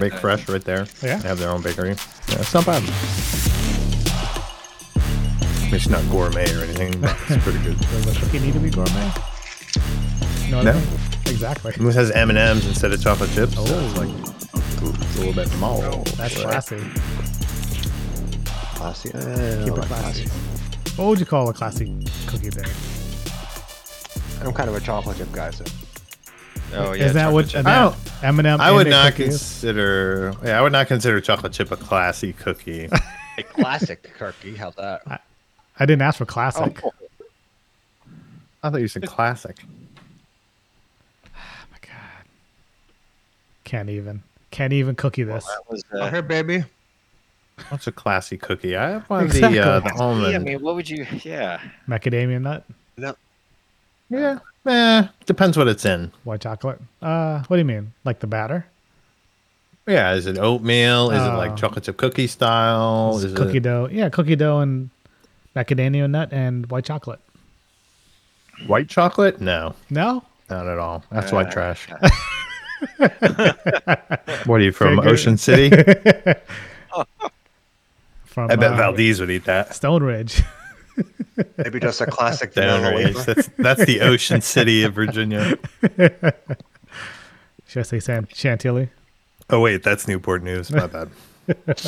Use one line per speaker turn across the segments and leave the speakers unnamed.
Their Bake Fresh right there.
Yeah.
They have their own bakery. Yeah, it's not bad. It's not gourmet or anything, but it's pretty good.
Does a cookie need to be gourmet? No.
No.
Exactly.
This has M and M's instead of chocolate chips. So it's like it's a little bit more.
That's classy.
Classy. Uh,
Keep it
like
classy. What would you call a classy cookie there?
I'm kind of a chocolate chip guy, so
Oh yeah.
Is that what
chocolate chip.
I don't-
M&M?
I would not
cookie is?
consider. Yeah, I would not consider chocolate chip a classy cookie.
a classic cookie. How's that?
I didn't ask for classic.
Oh,
I thought you said classic.
Oh my god. Can't even. Can't even cookie this.
That was,
Oh,
uh,
here, baby.
What's a classy cookie? I have one
Exactly.
the uh, the
yeah, I mean, what would you? Yeah.
Macadamia nut,
No,
Yeah, eh, depends what it's in.
white chocolate. Uh, what do you mean? Like the batter?
Yeah, is it oatmeal? Is it
Oh.
like chocolate chip cookie style?
It's
Is
cookie
it
dough. Yeah, cookie dough and macadamia nut and white chocolate.
white chocolate? No,
No?
not at all. That's
Uh,
white trash. what are you from?
Figure-
Ocean City?
From
I bet
uh,
Valdez would eat that.
Stone Ridge.
Maybe just a classic
Down
vanilla wafer.
That's that's the Ocean City of Virginia.
Should I say San- Chantilly?
Oh wait, that's Newport News. My bad.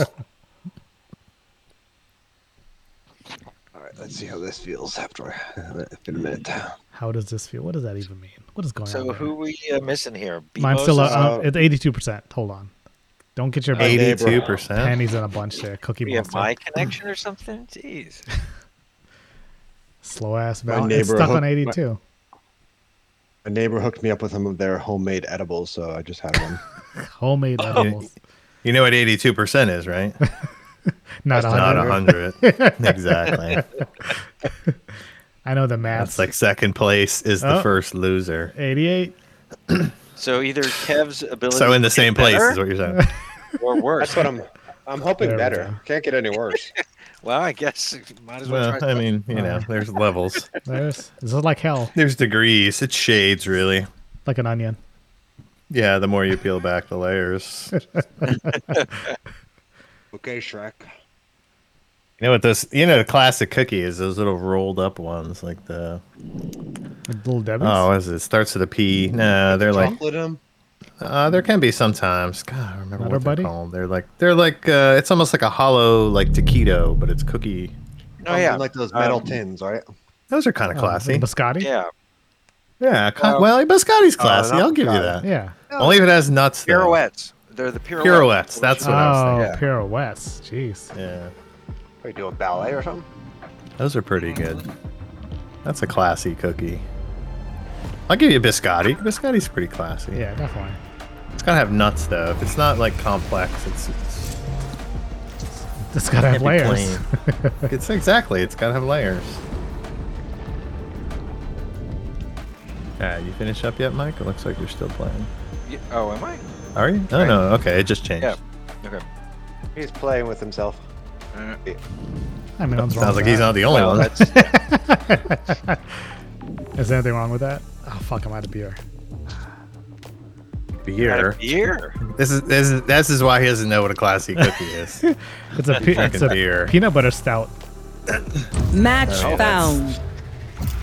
All right, let's see how this feels after it's a minute.
How does this feel? What does that even mean? What is going on?
So
there?
who we uh, missing here?
Mine's still uh,
Bebo's?
uh, it's eighty-two percent. Hold on. Don't get your bad
Eighty-two percent.
panties in a bunch there. Cookie
we have my connection or something. Jeez.
Slow ass
My
val. It's
neighbor
stuck on
hooked-
eighty-two.
A neighbor hooked me up with some of their homemade edibles, so I just had one.
Homemade edibles.
You know what eighty-two percent is, right?
Not a
Not a
hundred.
hundred. exactly.
I know the math.
That's like second place is the
Oh.
first loser.
eighty-eight.
So either Kev's ability.
So in the same
get
place is what you're saying.
or worse.
That's what I'm. I'm hoping
There
better. Can't get any worse.
Well, I guess might as well.
Well,
try
I mean, you know, there's levels.
There's this is like hell,
There's degrees. It's shades, really.
like an onion.
Yeah, the more you peel back the layers.
Okay, Shrek.
You know what this? You know, the classic cookie is those little rolled up ones, like the
Like little Debbie's.
oh, what is it? Starts with a P. No, they're like
Chocolate 'em?
Uh, there can be sometimes. God, I don't remember
Butter
what they're
Buddy?
called. They're like they're like uh, it's almost like a hollow like taquito, but it's cookie.
Oh yeah.
Like those metal
Um,
tins, right?
Those are kind of
Oh,
classy.
Biscotti.
Yeah.
yeah, kind,
Well-
well, biscotti's classy.
not
I'll give you
biscotti.
that.
Yeah.
Only if it has nuts. though.
Pirouettes. They're the pirouettes.
Pirouettes, that's what I was
Oh,
thinking.
pirouettes. Jeez.
Yeah,
Are you doing ballet or something?
those are pretty good. That's a classy cookie. I'll give you a biscotti. Biscotti's pretty classy.
Yeah, definitely.
It's gotta have nuts though. If it's not like complex, it's it's,
It's gotta have layers.
it's exactly. It's gotta have layers. Yeah, you finish up yet, Mike? It looks like you're still playing.
Yeah. Oh, am I?
Are you? Oh no. Okay, it just changed.
Yeah. Okay.
He's playing with himself.
Uh,
I mean, nothing's wrong
Sounds
with
like he's not the only
well,
one.
that's
Is there anything wrong with that? Oh fuck! I'm out of beer.
Beer.
beer.
This is this is this is why he doesn't know what a classy cookie is.
It's a, pe- it's a
beer.
peanut butter stout.
Match
Oh,
found.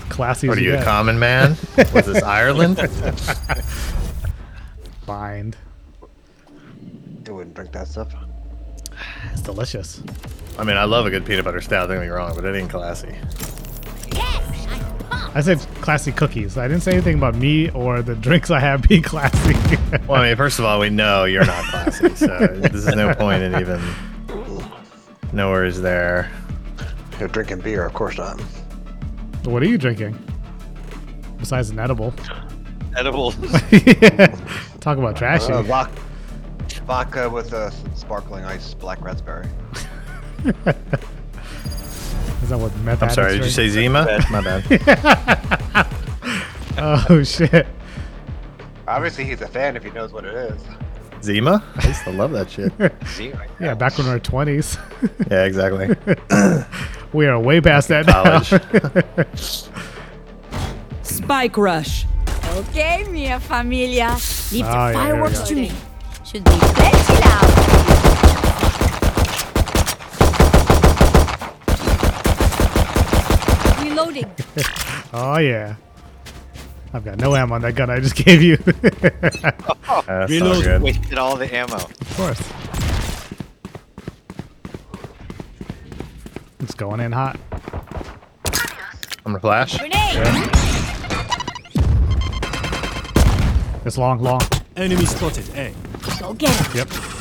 Classy
what are you, a common man? Was this Ireland?
Bind.
I wouldn't drink that stuff.
It's delicious.
I mean, I love a good peanut butter stout. Don't get me wrong, but it ain't classy.
I said classy cookies. I didn't say anything about me or the drinks I have being classy.
Well, I mean, first of all, we know you're not classy, so this is no point in even. No worries there.
You're drinking beer, of course not.
what are you drinking? Besides an edible.
Edible.
Talk about trashy.
Uh, vodka, vodka with a sparkling ice black raspberry.
Is that what meth
I'm sorry, did you say Zima? My bad.
Oh shit.
Obviously, he's a fan if he knows what it is.
Zima? I used to love that shit.
Zima.
Yeah, back when we were twenties.
Yeah, exactly.
we are way past that
College.
now.
Spike rush.
Okay, mia familia. Leave
Oh,
the
here
fireworks
go.
to me.
Should be plenty loud. Reloading.
Oh yeah. I've got no ammo on that gun I just gave you. of
That's not.
Wasted all the ammo.
Of course. It's going in hot.
I'm gonna flash.
Grenade.
It's long, long.
Enemy spotted. A.
Go get him.
Yep.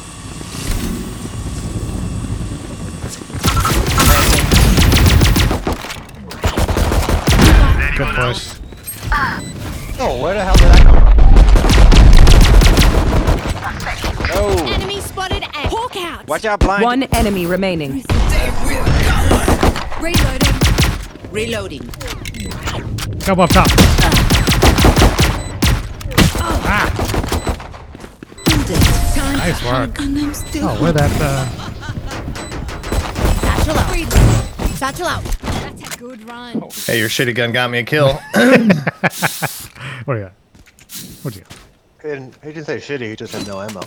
Good push.
Oh, where the hell did that come from?
No.
Enemy spotted A. Hawk out.
Watch out, blind.
One enemy remaining.
Reloading. Reloading.
Come up top. Ah, nice work. Oh, where that? Uh,
Satchel out. Satchel out. That's a good run. Oh.
Hey, your shitty gun got me a kill.
what do you got? What do you got?
He didn't, he didn't say shitty, he just had no ammo.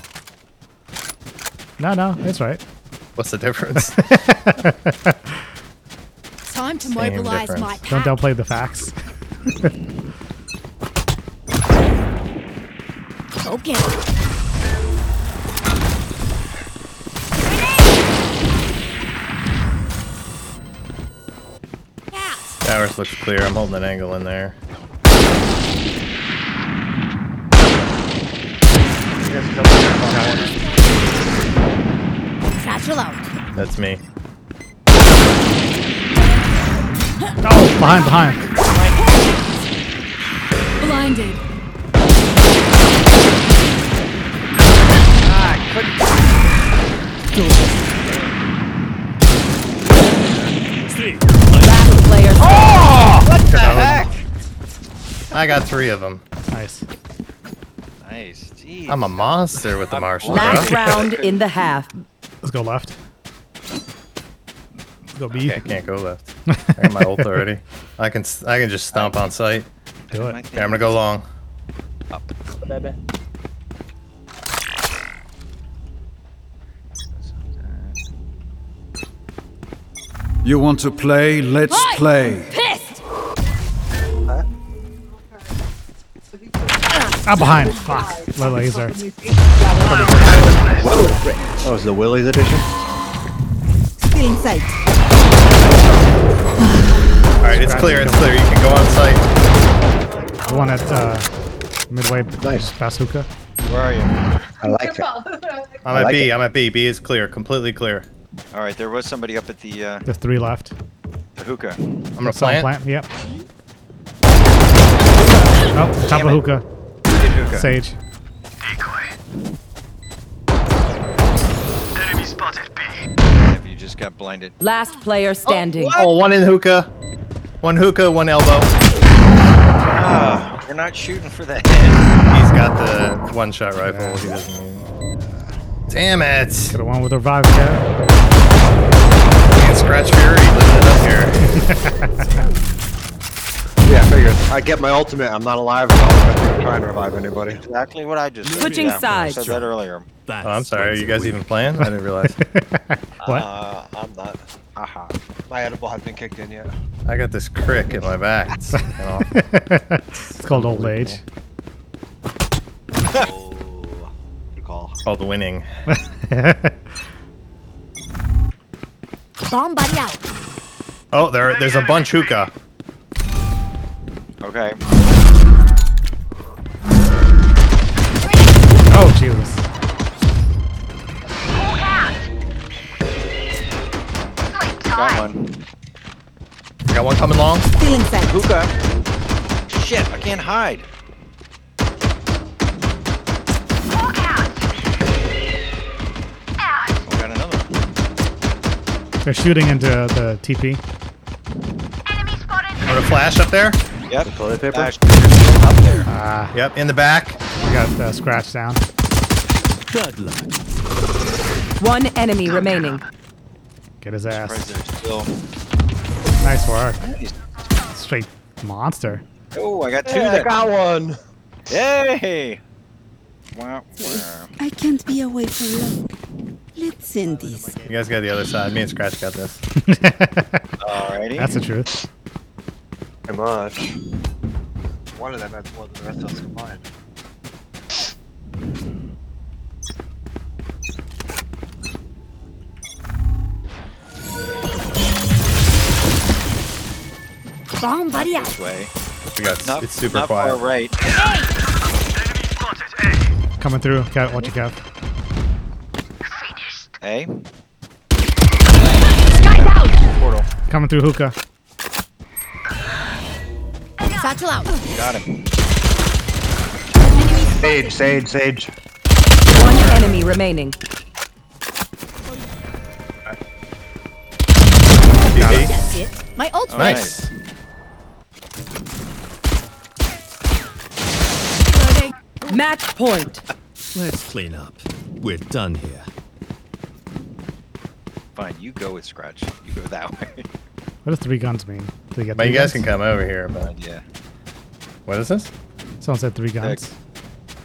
No, no, that's right.
What's the difference?
Time to
Same
mobilize
difference.
my
Don't downplay the facts.
Go
Towers looks clear. I'm holding an angle in there.
Satchel out.
That's me.
Oh, behind, behind.
Blinded.
Ah, Last player standing.
I got three of them.
Nice.
Nice. Jeez.
I'm a monster with the marshal.
Last
bro.
round in the half.
Let's go left. Let's go B.
Okay, I can't go left. I got my ult already. I can s- I can just stomp on sight.
Do it.
Okay, I'm gonna go long.
You want to play? Let's
Hi.
play.
Pissed.
I'm behind. Fuck. The laser.
Oh, was the Willie's edition?
Still in sight.
All right, it's clear. It's clear. You can go on site.
The one at uh, midway.
Nice.
Bazooka.
Where are you?
I like it.
I'm at
like
B.
it.
I'm at B. B is clear. Completely clear.
All right, there was somebody up at the, uh,
There's three left.
the hookah.
I'm gonna
Some
plant.
Yep. Oh, top of hookah.
Good hookah.
Sage.
If you just got blinded.
Last player standing.
Oh, one in hookah. One hookah. One elbow.
Ah, you're not shooting for the head.
He's got the one-shot rifle. He doesn't. Need. Damn it!
Could have won with revive care.
Can't scratch Fury living it up here.
Yeah, I figured. I get my ultimate, I'm not alive, and I'm try and revive anybody.
Exactly what I just said.
Switching
Yeah,
sides.
I said that earlier.
That's
Oh, I'm sorry. Are you guys
win.
even playing? I didn't realize.
What?
Uh, I'm not.
Haha.
My edible hasn't been kicked in yet.
I got this crick in my back. It's,
it's called old age.
Good call.
called winning.
Bomb buddy out.
Oh, there, there's a bunch hookah.
Okay.
Oh, Jesus.
Got one.
Got one coming along.
Still in.
Hookah. Shit, I can't hide.
They're shooting into the TP.
Or a flash up there.
Yep.
Toilet paper?
Dash, up there.
Ah,
Yep, in the back.
we got uh, scratch down.
Bad luck.
One enemy remaining.
Get his ass.
still.
Nice work. Straight monster.
Oh, I got two
Hey, I got one.
Yay! Wah, wah.
I can't be away for long. Let's end this.
You guys got the other side. Me and Scratch got this.
Alrighty.
That's the truth.
Pretty much. One of them has more than the rest of us combined.
Bomb buddy out.
this way.
We got,
Not,
it's super
not
quiet.
far right.
Coming through. Cat, watch your Kev.
Hey,
Skye's out.
portal.
Coming through hookah.
Satchel out.
Got him.
Sage, Sage, Sage.
One enemy remaining.
DP.
That's it. My ult
Nice.
Match point.
Let's clean up. We're done here.
Fine, you go with Scratch. You go that way.
What does three guns mean? Do they get
But
three
you guys
guns?
can come over here. But
yeah.
what is this?
Someone said three guns.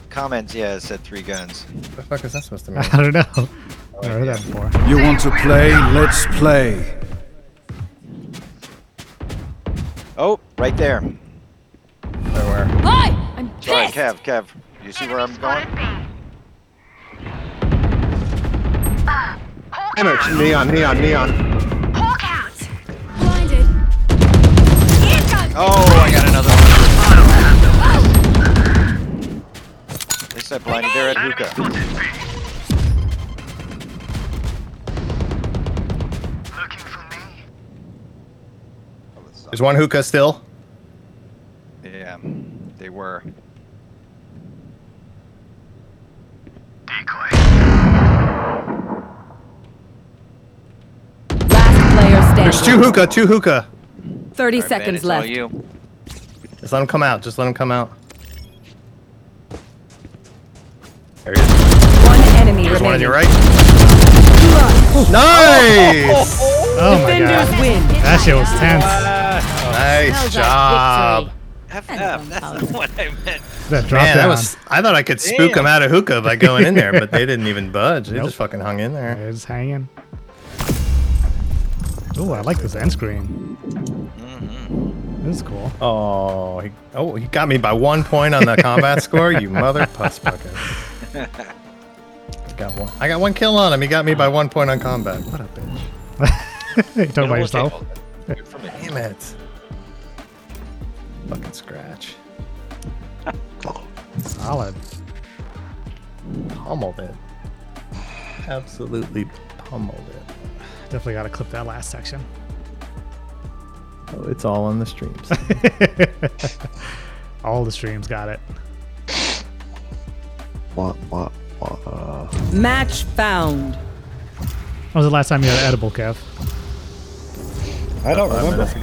Comments, yeah, it said three guns.
What the fuck is that supposed to mean?
I don't know. Oh, I've heard that before.
You want to play? Let's play.
Oh, right there.
Where?
Hi. I'm
Alright,
pissed.
Kev, Kev. You see where I'm going?
Damn it! Neon, neon, neon.
Hawk out. Blinded. Here comes.
Oh, I got another one. They said blinded. They're at hookah.
There's one hookah still.
Yeah, they were.
Last player standing.
There's two hookah. Two hookah.
30
Alright, man,
seconds
it's all
left.
you.
Just let him come out. Just let him come out. There he is.
One enemy
There's one on
remaining.
your right. Nice.
Oh my
Defenders
god.
win.
That shit was tense.
Nice job.
that
FF, that's not what I meant.
That drop
Man,
down.
that was. I thought I could spook
Damn.
him out of hookah by going in there, but they didn't even budge. They
Nope.
just fucking hung in there.
Yeah, It's hanging. Ooh, I like this end screen. Mm-hmm. This is cool.
Oh, he, oh, he got me by one point on the combat score. You mother puss bucket. Got one. I got one kill on him. He got me by one point on combat. What a bitch.
you talking about yourself?
Damn it. Fucking scratch.
Solid.
Pummeled it. Absolutely pummeled it.
Definitely got to clip that last section.
Oh, it's all on the streams.
All the streams got it.
What, what, what? Uh,
Match found.
When was the last time you had an edible, Kev?
I don't
Five
remember.
minutes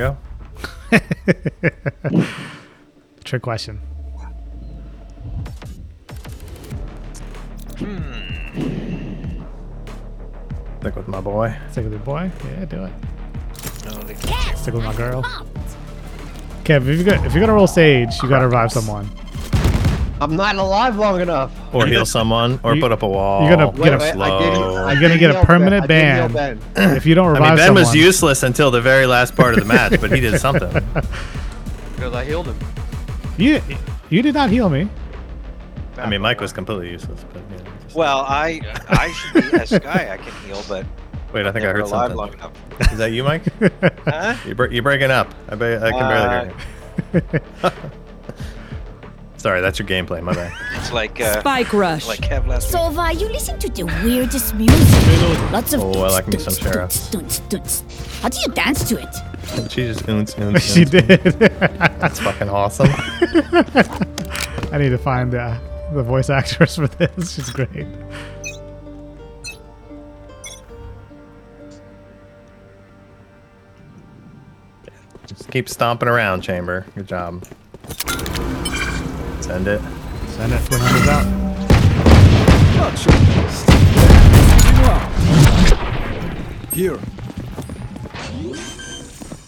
ago.
Trick question.
Stick with my boy.
Stick with your boy? Yeah, do it.
No,
Stick with my girl. Kev, if you got if you're gonna roll sage, you gotta revive someone.
I'm not alive long enough.
Or heal someone, or
You-
put up a wall.
you're gonna
Wait,
get a-
wait, I did-
slow.
I
You're gonna
did
get a
heal
permanent
Ben. I did heal
ban.
Ben.
If you don't
I
revive
mean, Ben
someone,
was useless until the very last part of the match, but he did something.
Because I healed him.
you you did not heal me.
I mean, Mike was completely useless. But yeah, just-
Well, I I should be a Skye. I can heal, but
wait, I think I
never
heard
alive
something.
long enough.
Is that you, Mike?
Huh?
You're, bre- you're breaking up. I, be- I can barely hear you. Sorry, that's your gameplay. My bad.
It's like uh,
Spike rush.
like Kev last week.
Sova, you listen to the weirdest music. Lots of
Oh, I like me
dunce,
some
dunce, dunce, dunce. How do you dance to it?
She just oons, oons,
she
oons.
did.
That's fucking awesome.
I need to find uh, the voice actress for this. She's great.
Just keep stomping around, Chamber. Good job. Send it.
Send it when I'm out.
Here.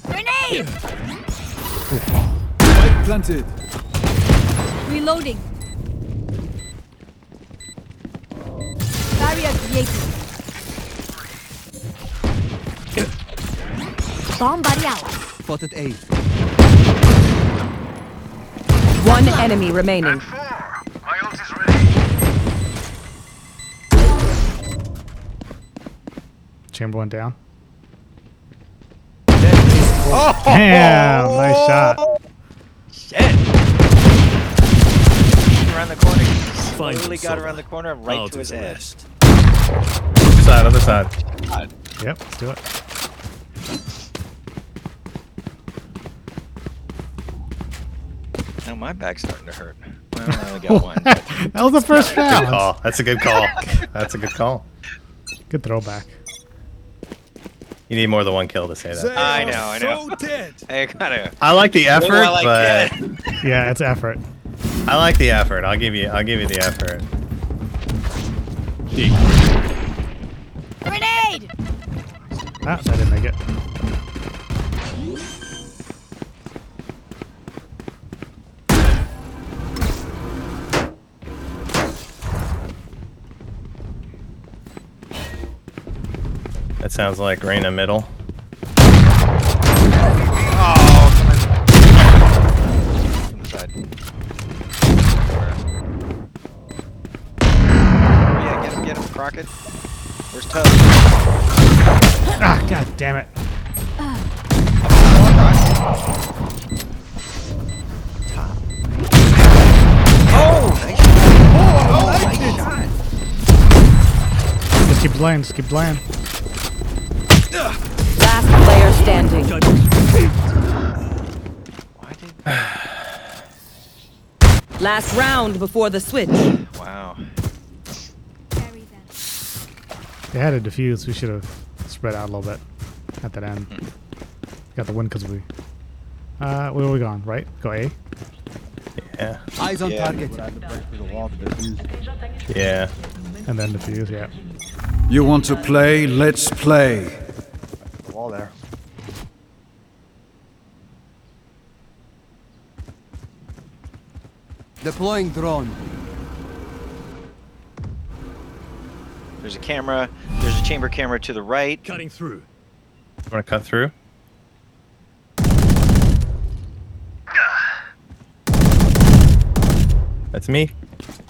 Grenade!
Spike planted.
Reloading. Barrier created. Bomb buddy out.
Spotted A.
One enemy remaining.
Chamber went down. Oh! Damn, nice shot.
Shit. Around the corner. He
Find
slowly got around the corner right
I'll
to his
the
head.
rest.
Other side, other side.
Yep, let's do it.
Now my back's starting to hurt. Well, I only got one. but-
That was the first
Good
round.
call. That's a good call. That's a good call.
Good throwback.
You need more than one kill to say that.
I know, I know.
So dead.
I gotta.
I like the effort,
I like
but
that.
Yeah, it's effort.
I like the effort. I'll give you. I'll give you the effort.
Grenade!
Ah, I didn't make it.
That sounds like Reyna middle.
From the side. Yeah, get him, Crockett. Where's Tub?
Ah, god damn it.
Oh, nice shot.
Just keep playing, just keep playing.
Last player standing.
Why did?
Last round before the switch.
Wow.
Bury them.
They had a defuse. We should have spread out a little bit at that end. Got the win because we. Uh, where are we going? Right? Go A.
Yeah.
Eyes on
Yeah.
target.
Yeah.
And then defuse, yeah.
You want to play? Let's play.
The wall there.
Deploying drone.
There's a camera. There's a chamber camera to the right.
Cutting through.
You Want to cut through? That's me.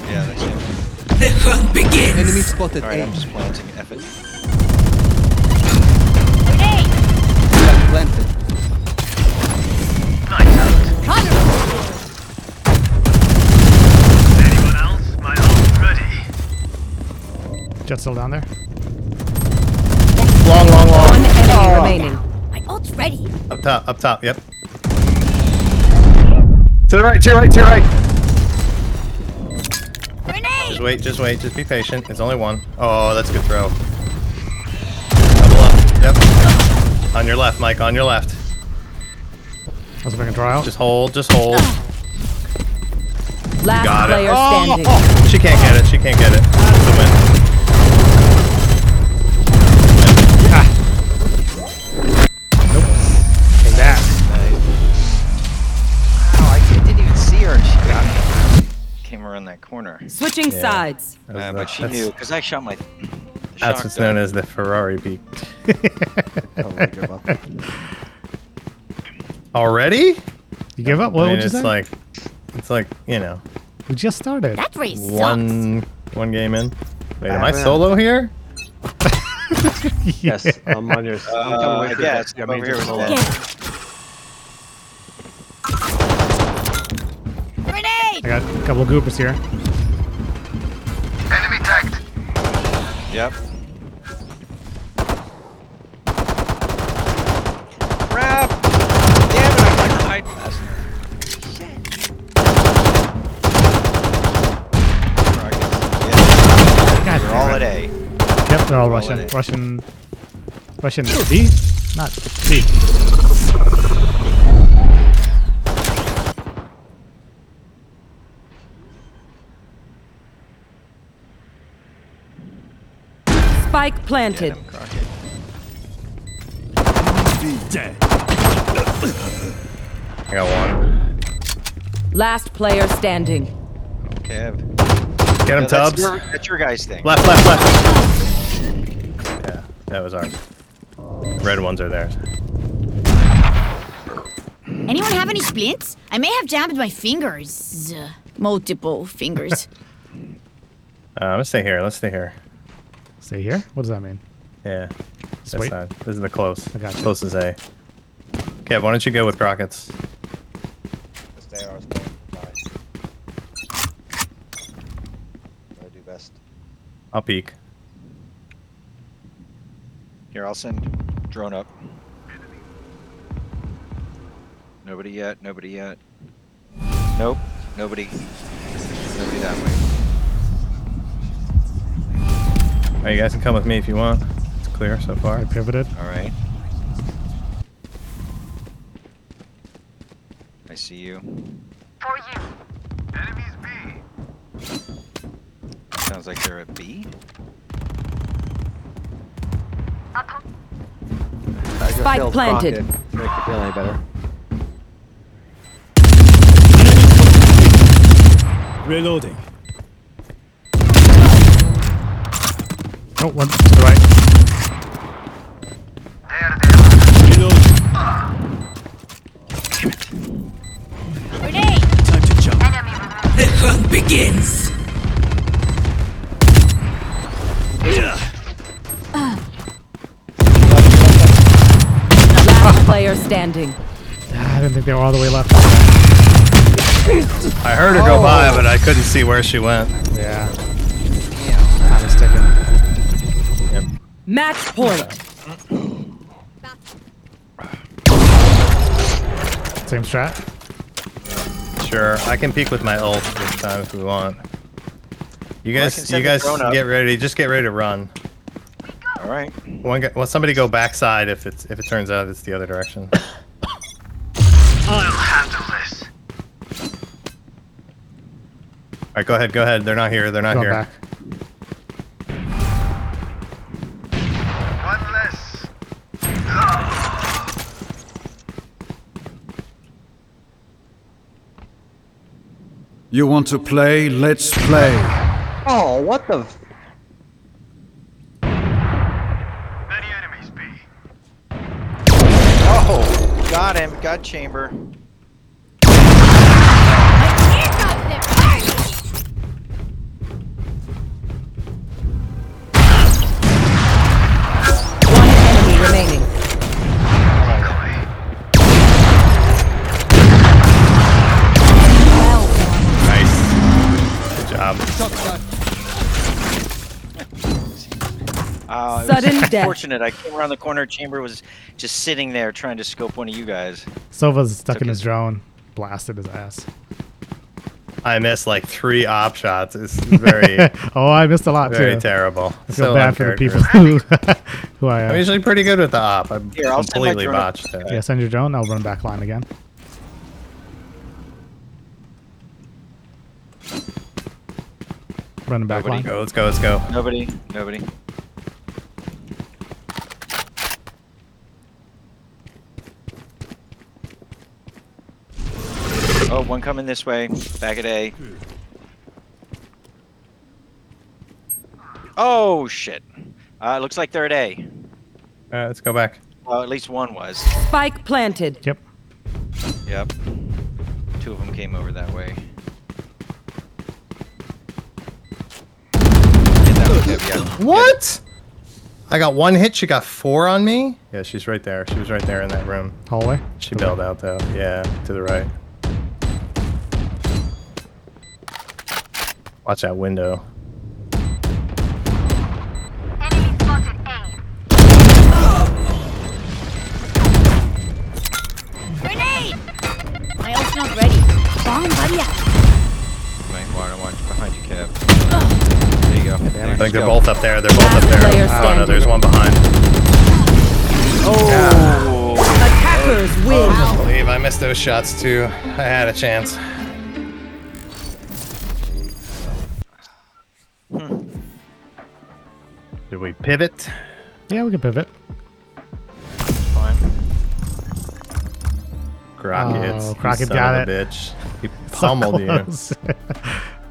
Yeah, that's him.
Enemy spotted
All right,
A.
I'm just planting. F it.
Jet still down there.
Long, long, long.
One enemy remaining.
My ult's ready.
Up top, up top, yep. To the right, to your right, to your right.
Grenade!
Just wait, just wait, just be patient. It's only one. Oh, that's a good throw. Double up, yep. On your left, Mike, on your left.
Let's see if I can try out.
Just hold, just hold.
Last
Got it.
player
Oh!
standing.
She can't get it, she can't get it.
Switching
Yeah.
sides.
That
Uh, but she
that's-
knew because I shot my.
That's what's known as the Ferrari peak.
Oh, my God.
Already?
You give up? What
I mean,
would you
it's
say?
like, it's like, you know,
we just started.
That race sucks.
one one game in. Wait, am I
haven't-
solo here?
Yes, I'm on your. I'm coming
Uh,
with
I
you,
guess.
but-
I'm over here
just
with
hold
Dad.
Grenade!
I got a couple of goopers here.
Yep. Crap! Damn it! I like hide past.
God
They're all at. A.
Yep, they're all
all
Russian. Russian. Russian B? Not B.
Spike planted.
Dead.
I got one.
Last player standing.
Kev.
Get him,
No, that's
Tubbs.
your, that's your guys' thing.
Left, left, left. Yeah, that was ours. Red ones are theirs.
Anyone have any splints? I may have jammed my fingers. Multiple fingers.
Uh, I'm gonna stay here. Let's stay here.
Stay here? What does that mean?
Yeah. This
wait.
side. This is the close.
I got you.
Close as A. Kev, why don't you go with rockets?
Stay ours. Bye. I do best.
I'll peek.
Here, I'll send drone up. Nobody yet. Nobody yet. Nope. Nobody. Nobody that way.
Alright, you guys can come with me if you want. It's clear so far.
I pivoted.
All right. I see you.
For you. Enemies B.
Sounds like they're at B.
Spike planted.
Make you feel any better.
Reloading.
Oh, one to the right.
Reloading.
Grenade!
Time to jump.
Enemy removed.
Last player standing.
I didn't think they were all the way left.
I heard her go by, but I couldn't see where she went.
Yeah.
Match point.
Same strat.
Sure, I can peek with my ult this time if we want. You guys,
can
you guys get ready. Just get ready to run.
All right.
One, guy- well, somebody go backside if it's if it turns out it's the other direction.
I'll handle this.
All right, go ahead, go ahead. They're not here. They're not
Going
here.
back.
You want to play? Let's play.
Oh, what the? F-
Many enemies B.
Oh, got him. Got chamber.
Sudden death.
Fortunate. I came around the corner. Chamber was just sitting there trying to scope one of you guys.
Sova's stuck
Took
in his
his-
drone. Blasted his ass.
I missed like three op shots. It's very,
oh, I missed a lot
very
too.
Very terrible.
I feel
So
bad for the people who, who I. am.
I'm usually pretty good with the op. I'm
Here, I'll send my
completely
drone
botched it.
yeah, send your drone. I'll run back line again. Running back
Nobody
line.
Go, let's go, let's go.
Nobody. Nobody. Oh, one coming this way. Back at A. Oh shit. Uh, looks like they're at A.
All right, let's go back.
Well, at least one was.
Spike planted.
Yep.
Yep. Two of them came over that way. Get that one, Kev, yeah.
What? I got one hit. She got four on me. Yeah, she's right there. She was right there in that room.
Hallway.
She bailed out though. Yeah, to the right. Watch that window.
Enemy spotted A.
Grenade! My ult's not ready. Bomb buddy out.
Might want watch behind you, Kev. There you go.
I think they're both up there. They're both up there.
Player
Oh no,
standing.
there's one behind.
Oh.
Attackers win.
I believe I missed those shots too. I had a chance. Did we pivot?
Yeah, we can pivot.
Fine.
Oh, Crockett.
Oh,
you
Crockett got
a
it.
bitch. He pummeled you.
Close.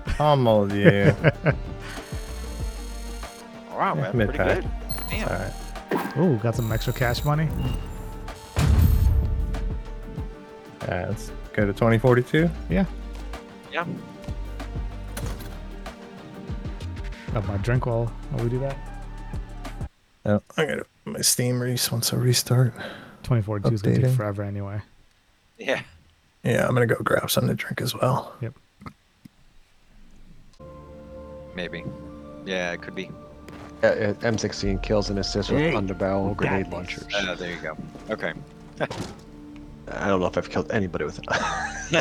pummeled you.
Wow, man,
mid
pretty
pack.
good. Damn.
All right.
Ooh, got some extra cash money.
Yeah, let's go to 2042.
Yeah.
Yeah.
Got my drink while, while we do that.
Oh, I got my Steam race once I restart.
2042 is going to take
Updating.
forever anyway.
Yeah.
Yeah, I'm gonna go grab something to drink as well.
Yep.
Maybe. Yeah, it could be.
Yeah, uh, M16 kills and assists with underbarrel grenade launchers.
Uh, there you go. Okay.
I don't know if I've killed anybody with it.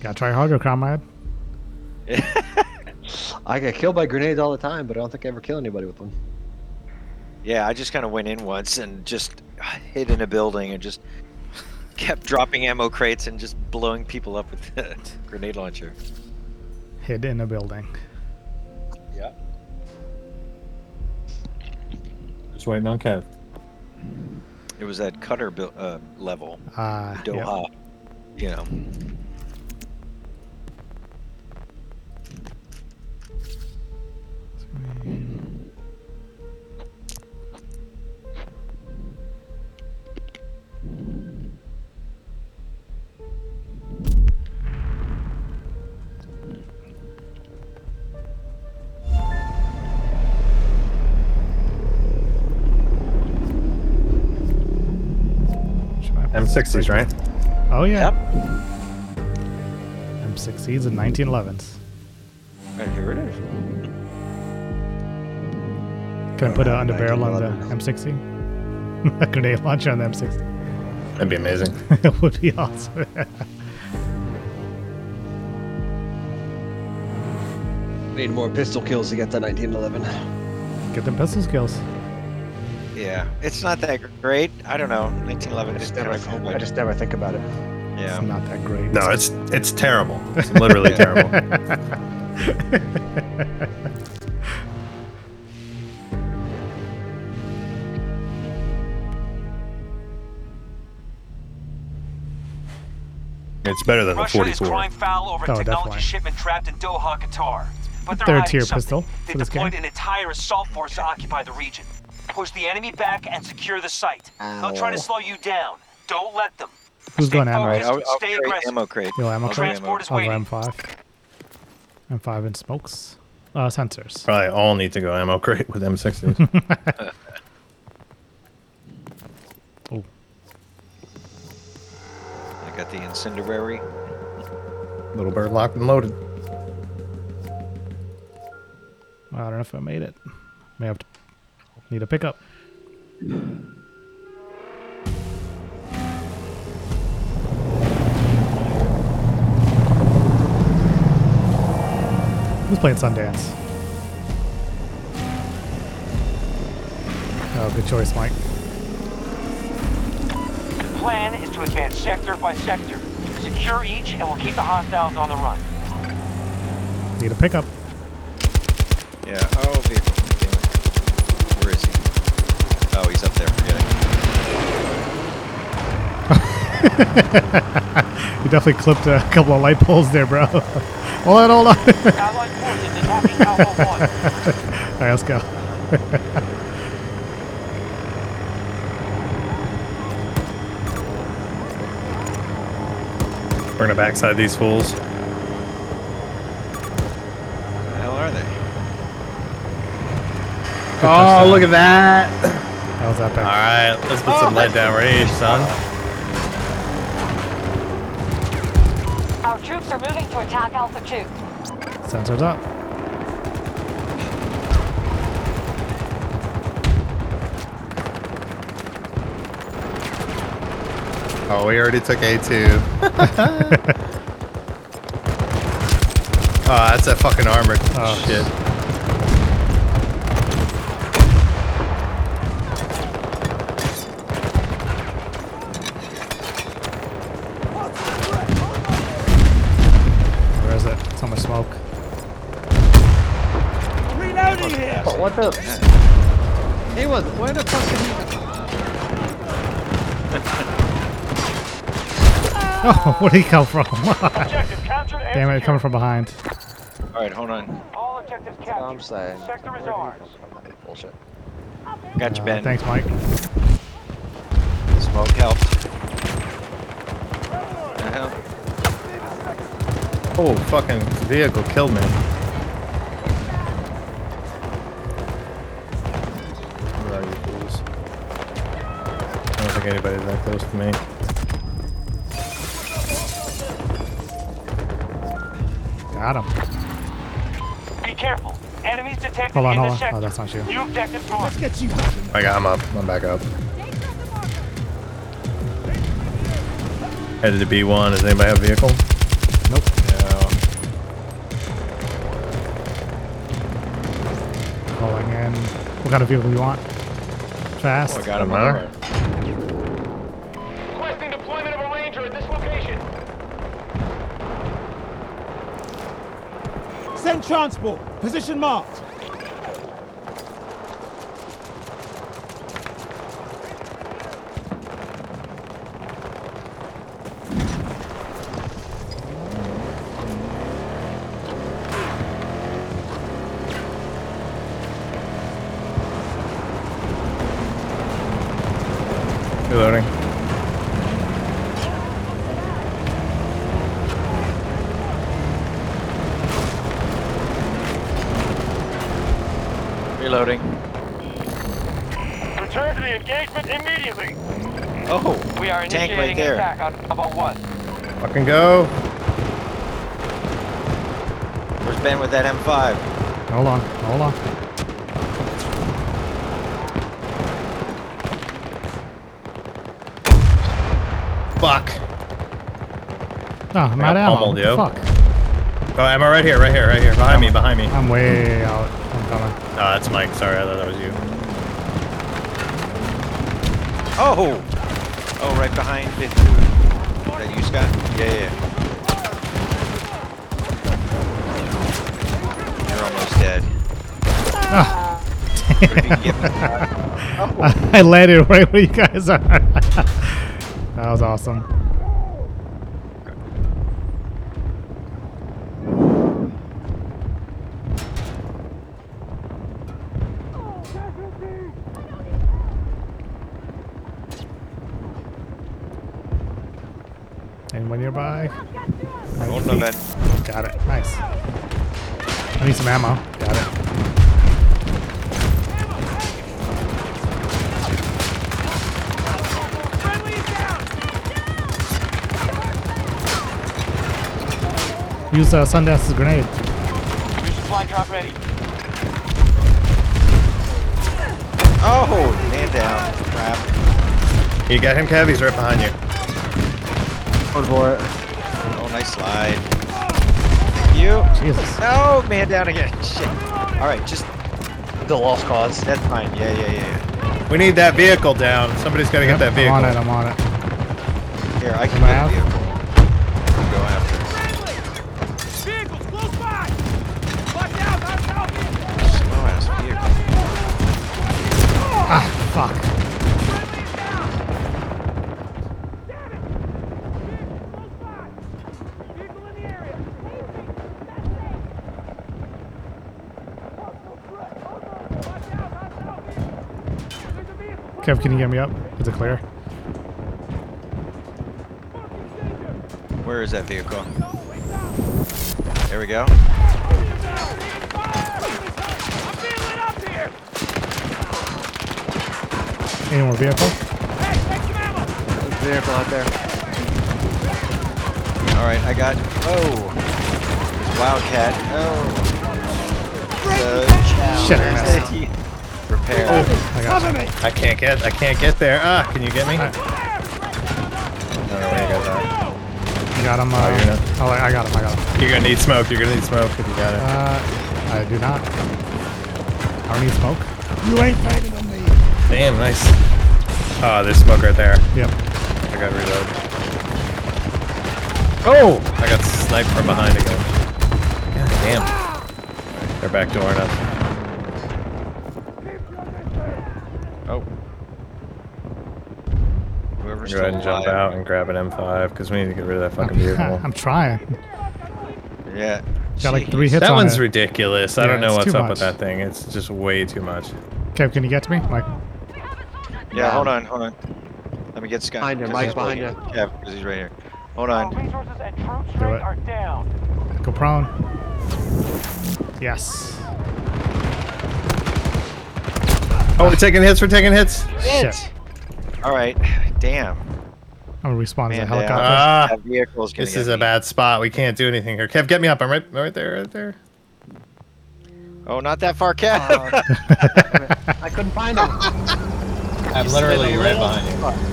Gotta try harder, comrade.
I get killed by grenades all the time, but I don't think I ever kill anybody with one.
Yeah, I just kind of went in once and just hid in a building and just kept dropping ammo crates and just blowing people up with the grenade launcher.
Hid in a building.
Yeah.
Just waiting on Kev.
It was at Qatar buil- uh, level,
Ah, yep.
Doha. You know.
Should
M60s, right?
Oh, yeah.
Yep.
M60s and 1911s.
And here it is.
Can I put an underbarrel on the M60? a grenade launcher on the M60.
That'd be amazing.
it would be awesome.
Need more pistol kills to get to 1911.
Get them pistol skills.
Yeah, it's not that great. I don't know. 1911
I
is
just
kind
never,
of
I just never think about it.
yeah.
It's not that great.
No, it's it's terrible. It's literally terrible. It's better than the
Russia is
44.
crying foul over
Oh,
technology
definitely.
shipment trapped in Doha, Qatar. But they're
Third
hiding
tier pistol
They
for this
deployed
game.
an entire assault force to occupy the region. Push the enemy back and secure the site. They'll try to slow you down. Don't let them.
Who's
Stay
going ammo?
focused.
I'll, I'll
Stay aggressive.
ammo crate.
Yo, ammo crate?
carry
Transport is
I'll go
waiting.
M5. M5 and smokes. Uh, sensors.
Probably all need to go ammo crate with M60s.
I got the incendiary.
Little bird locked and loaded.
I don't know if I made it. May have to need a pickup. Who's playing Sundance? Oh, good choice, Mike.
The plan is to advance sector by sector. Secure each, and we'll keep the hostiles on the run.
Need a pickup.
Yeah. Oh, vehicle. Where is he? Oh, he's up there. Forget it.
You definitely clipped a couple of light poles there, bro. hold on, hold on.
Allied forces attacking Alpha 1.
All right, let's go.
We're gonna backside these fools.
Where the hell are they?
Oh, look at that!
How's that was epic.
All right, let's put oh, some lead down range, son.
Our troops are moving to attack Alpha 2.
Sensors up.
Oh, we already took A2. oh, that's that fucking armor.
Oh.
shit.
Where is it? So much smoke.
Reloading Oh, what the? He was. Where the fuck did he?
Oh, where did he come from?
Objective captured and
Damn it, coming from behind.
All right, hold on.
All objectives captured.
I'm saying.
Sector is ours.
Bullshit.
Got you,
Uh,
Ben.
thanks, Mike.
Smoke helped. The hell?
Oh, fucking vehicle killed me. Where are you fools? I don't think anybody's that close to me.
Got him.
Be careful. Enemies detected
Hold on,
in
hold on.
sector.
Oh, that's not you.
New objective marked.
I got him up. I'm back up. Headed to B1. Does anybody have a vehicle?
Nope.
No.
Calling in. What kind of vehicle do you want? Fast.
Oh, I got him.
Doesn't
transport. Position marked.
Reloading.
Return to the engagement immediately.
Oh,
We are
tank right there.
attack on
Fucking go.
Where's Ben with that M5?
Hold on. Hold on.
Fuck.
Oh, I'm
I
out of ammo.
pummeled, yo.
Fuck.
Oh, am I right here? Right here. Right here. Behind me. Behind me.
I'm way out. I'm coming.
Oh, that's Mike. Sorry, I thought that was you.
Oh! Oh, right behind it. That you, Scott? Yeah, yeah. You're almost dead.
Ah,
If you can get me that.
I landed right where you guys are. that was awesome. Anyone nearby?
Oh, no, Ben.
Got it. Nice. I need some ammo. Got it. Use uh, Sundance's grenade.
Use supply drop ready.
Oh, man down. Crap.
You got him, Kev? He's right behind you.
Going for it.
Oh, nice slide. Thank you.
Jesus.
No, man down again. Shit. All right, just
The lost cause.
that's fine. Yeah, yeah, yeah.
We need that vehicle down. Somebody's got to get that vehicle.
I'm
vehicle.
on it. I'm on it.
Here, I can
Am I
get
out?
a vehicle. Go after
Vehicles close by. Watch out. Watch out.
it. Slow ass vehicle.
Ah, fuck.
Vehicle in the area.
Kev, can you get me up? Is it clear?
Where is that vehicle? There we go.
I'm being lit up here.
Any more vehicle?
Hey, take some ammo.
There's a vehicle out there.
All right, I got. Oh, Wildcat. Oh. The
Shit, I
challenge.
missed.
Repair.
I got you.
I can't get. I can't get there. Ah, can you get me?
I-
I don't know where you guys are.
You got him. Uh,
Oh, you're not-
oh, I got him. I got him.
You're gonna need smoke. You're gonna need smoke if you got it.
Uh, I do not. I don't need smoke.
You ain't banging on me.
Damn, nice. Oh, there's smoke right there.
Yep.
I got reload. Oh! I got sniped from behind again. God damn. They're backdooring us.
Oh.
Go ahead and jump
alive.
out and grab an M5 because we need to get rid of that fucking vehicle.
I'm trying.
Yeah.
Got like three hits
That
on
one's
it.
ridiculous. I
Yeah,
don't know what's up
much.
with that thing. It's just way too much.
Kev, can you get to me? Mike.
Yeah, hold on, hold on. Let me get Scott.
Behind you,
'cause Mike's
behind
waiting. Yeah, because he's right here. Hold on.
resources and troop
Do
strength
it.
are down.
Go prone. Yes.
Oh, we're taking hits. We're taking hits.
Shit.
All right. Damn.
I'm gonna respawn as a helicopter.
down.
Ah,
That vehicle's gonna
this
get
is a bad spot. We can't do anything here. Kev, get me up. I'm right, right there, right there.
Oh, not that far, Kev.
I couldn't find him.
I'm literally right behind you.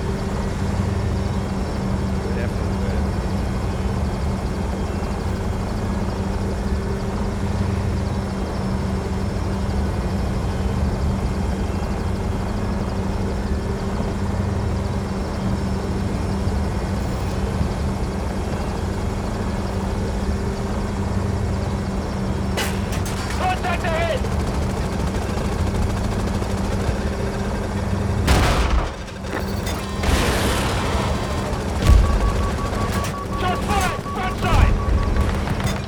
Contact ahead! Shots fired! Front side!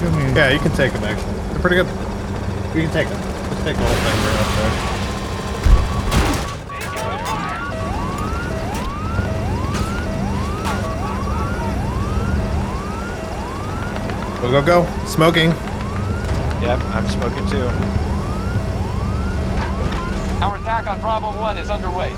Give me-
Yeah, you can take them actually. They're pretty good. You can take them. Just take the whole thing. right up there. Go, go, go. Smoking.
Yep, I'm smoking too.
Our attack on Bravo 1 is underway.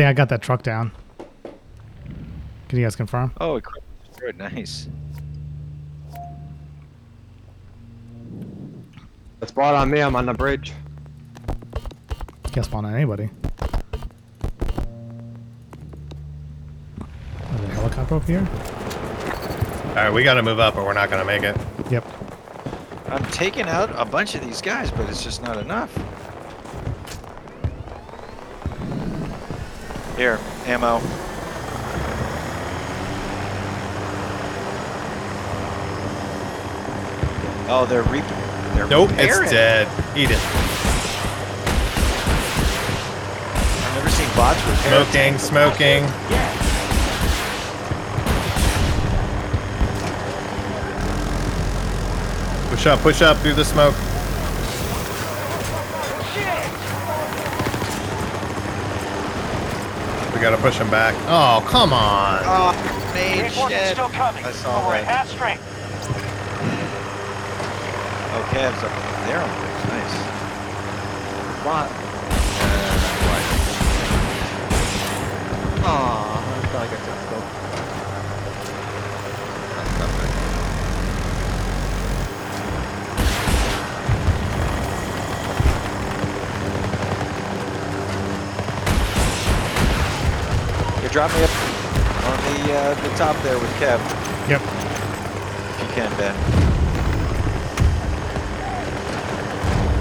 Think I got that truck down. Can you guys confirm?
Oh, it cr- destroyed. Nice.
It's brought on me. I'm on the bridge.
Can't spawn on anybody. There's a helicopter up here?
All right, we got to move up or we're not going to make it.
Yep.
I'm taking out a bunch of these guys, but it's just not enough. Here, ammo. Oh, they're re- they're
Nope,
repairing.
it's dead. Eat it.
I've never seen bots repair.
Smoking, smoking. Push up, push up through the smoke. Gotta push him back. Oh, come on.
Oh, made shit.
still coming.
I saw
We're at
that.
half strength.
Oh, Kev's up there. Nice.
What? Aw, I felt like I took scope.
You drop me up on the uh, the top there with Kev,
Yep.
if you can, Ben.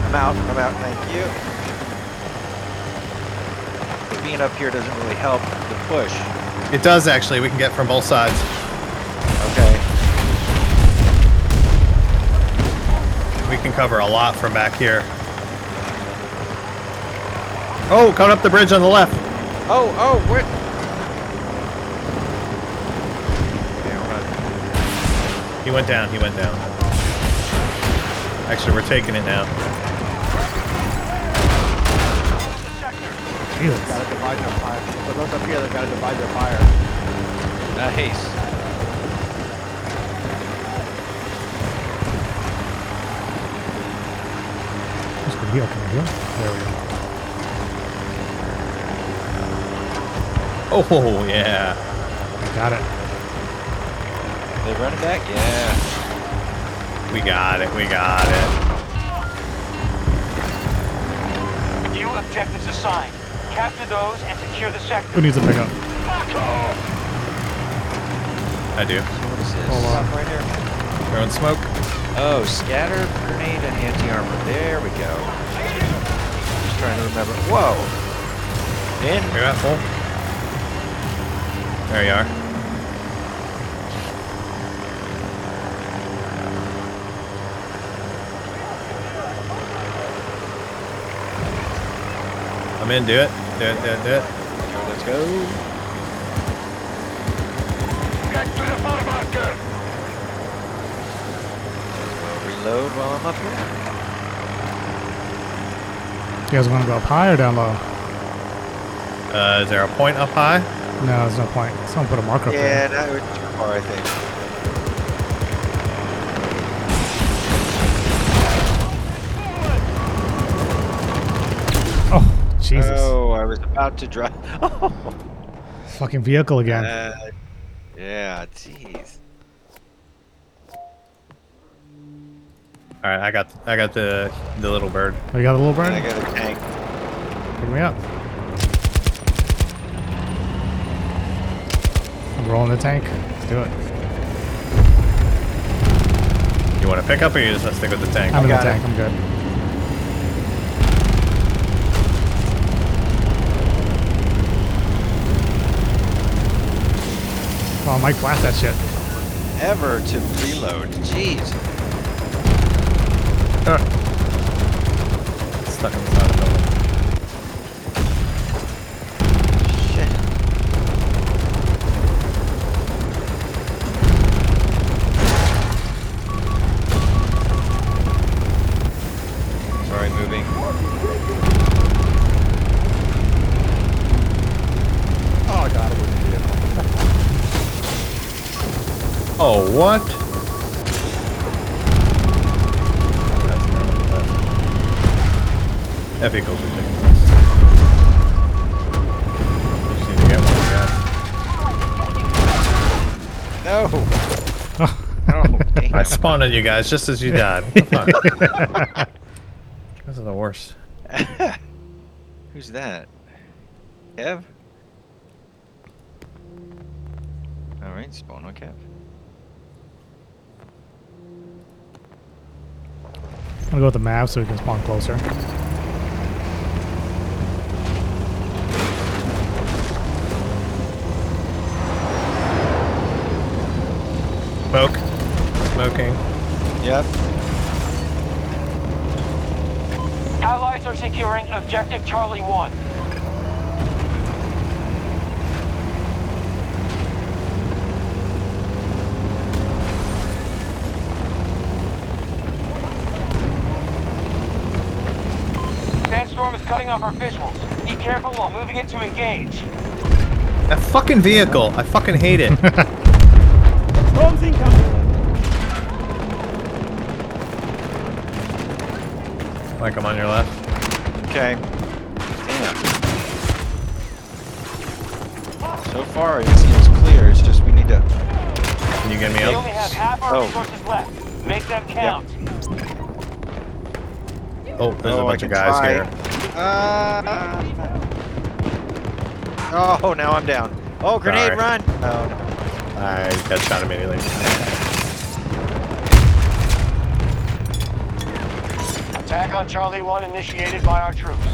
I'm out. I'm out. Thank you. Being up here doesn't really help the push.
It does actually. We can get from both sides.
Okay.
We can cover a lot from back here. Oh, coming up the bridge on the left.
Oh, oh, where? Okay, hold on.
He went down. He went down. Actually, we're taking it now.
Jesus.
Gotta divide their fire. For those up here, they gotta divide their fire.
Nice.
Who's gonna heal? Can I heal? There we go.
Oh, yeah.
Got it.
They running back? Yeah.
We got it. We got it.
New objectives assigned. Capture those and secure the sector.
Who needs a pick up?
I do.
So what is this?
Hold on.
Right here.
Throwing smoke.
Oh, scatter, grenade, and anti-armor. There we go. Just trying to remember. Whoa. In.
You're at full. There you are. I'm in. Do it. Do it. Do it. Do it.
Let's go. I'll reload while I'm up here.
You guys want to go up high or down low?
Uh, is there a point up high?
No, there's no point. Someone put a marker up
Yeah,
there.
that would be too far, I think.
Jesus.
Oh, I was about to drive. Oh,
Fucking vehicle again.
uh, yeah, jeez.
All right, I got I got the the little bird.
Oh, you got a little bird?
I got a tank.
Pick me up. I'm rolling the tank. Let's do it.
You want to pick up or you just want to stick with the tank?
I'm in the
got it.
tank. I'm good. Oh, Mike, blast that shit.
Ever to reload. Jeez. Uh.
Stuck inside spawned on you guys just as you died. What the? Those are the worst.
Who's that? Kev? Alright, spawn on Kev.
I'm gonna go with the map so we can spawn closer.
Smoke. Smoking.
Yep.
Allies are securing objective Charlie 1. Sandstorm is cutting off our visuals. Be careful while moving it to engage.
That fucking vehicle. I fucking hate it.
Storm's incoming.
like I'm on your left.
Okay. Damn. So far, it seems clear. It's just we need to.
Can you get me
We only
up?
have half our
Oh.
resources left. Make them count.
Oh, there's
Oh,
a
I
bunch of guys
try.
here.
Uh, oh, now I'm down. Oh, grenade
Sorry.
run! Oh.
I got shot immediately.
Attack on Charlie 1 initiated by our troops.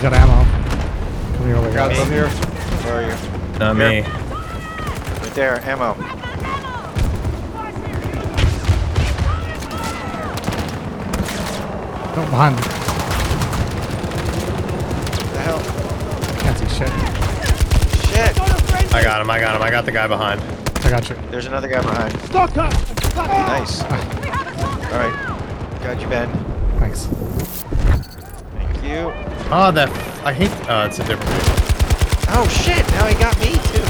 Someone's got ammo. Come here over
Got
guys.
some here. Where are you?
Not me.
Right there, ammo.
Oh, behind me.
What the hell?
Can't see shit.
Shit!
I got him. I got him. I got the guy behind.
I got you.
There's another guy behind.
Stock up!
Nice. Ah. All right. Got you, Ben.
Thanks.
Thank you.
Oh, that. I hate. Oh, it's a different. vehicle.
Oh shit! Now he got me too.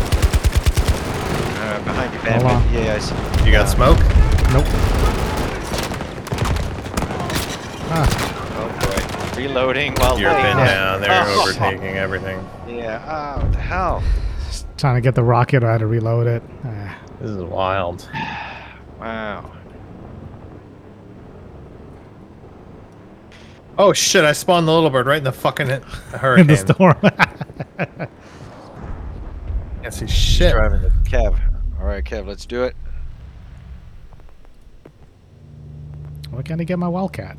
Uh, behind you, Ben.
Hold on.
Yeah, I see.
You got smoke?
Nope. Ah,
Oh boy. Reloading while
You're
laying
pinned down. They're
Oh.
overtaking everything.
Yeah. Oh, what the hell?
trying to get the rocket. I had to reload it. Ah.
This is wild.
Wow.
Oh shit! I spawned the little bird right in the fucking hit- hurricane.
in the storm.
Can't see shit.
Driving the Kev. All right, Kev. Let's do it.
Why can't I get my wildcat?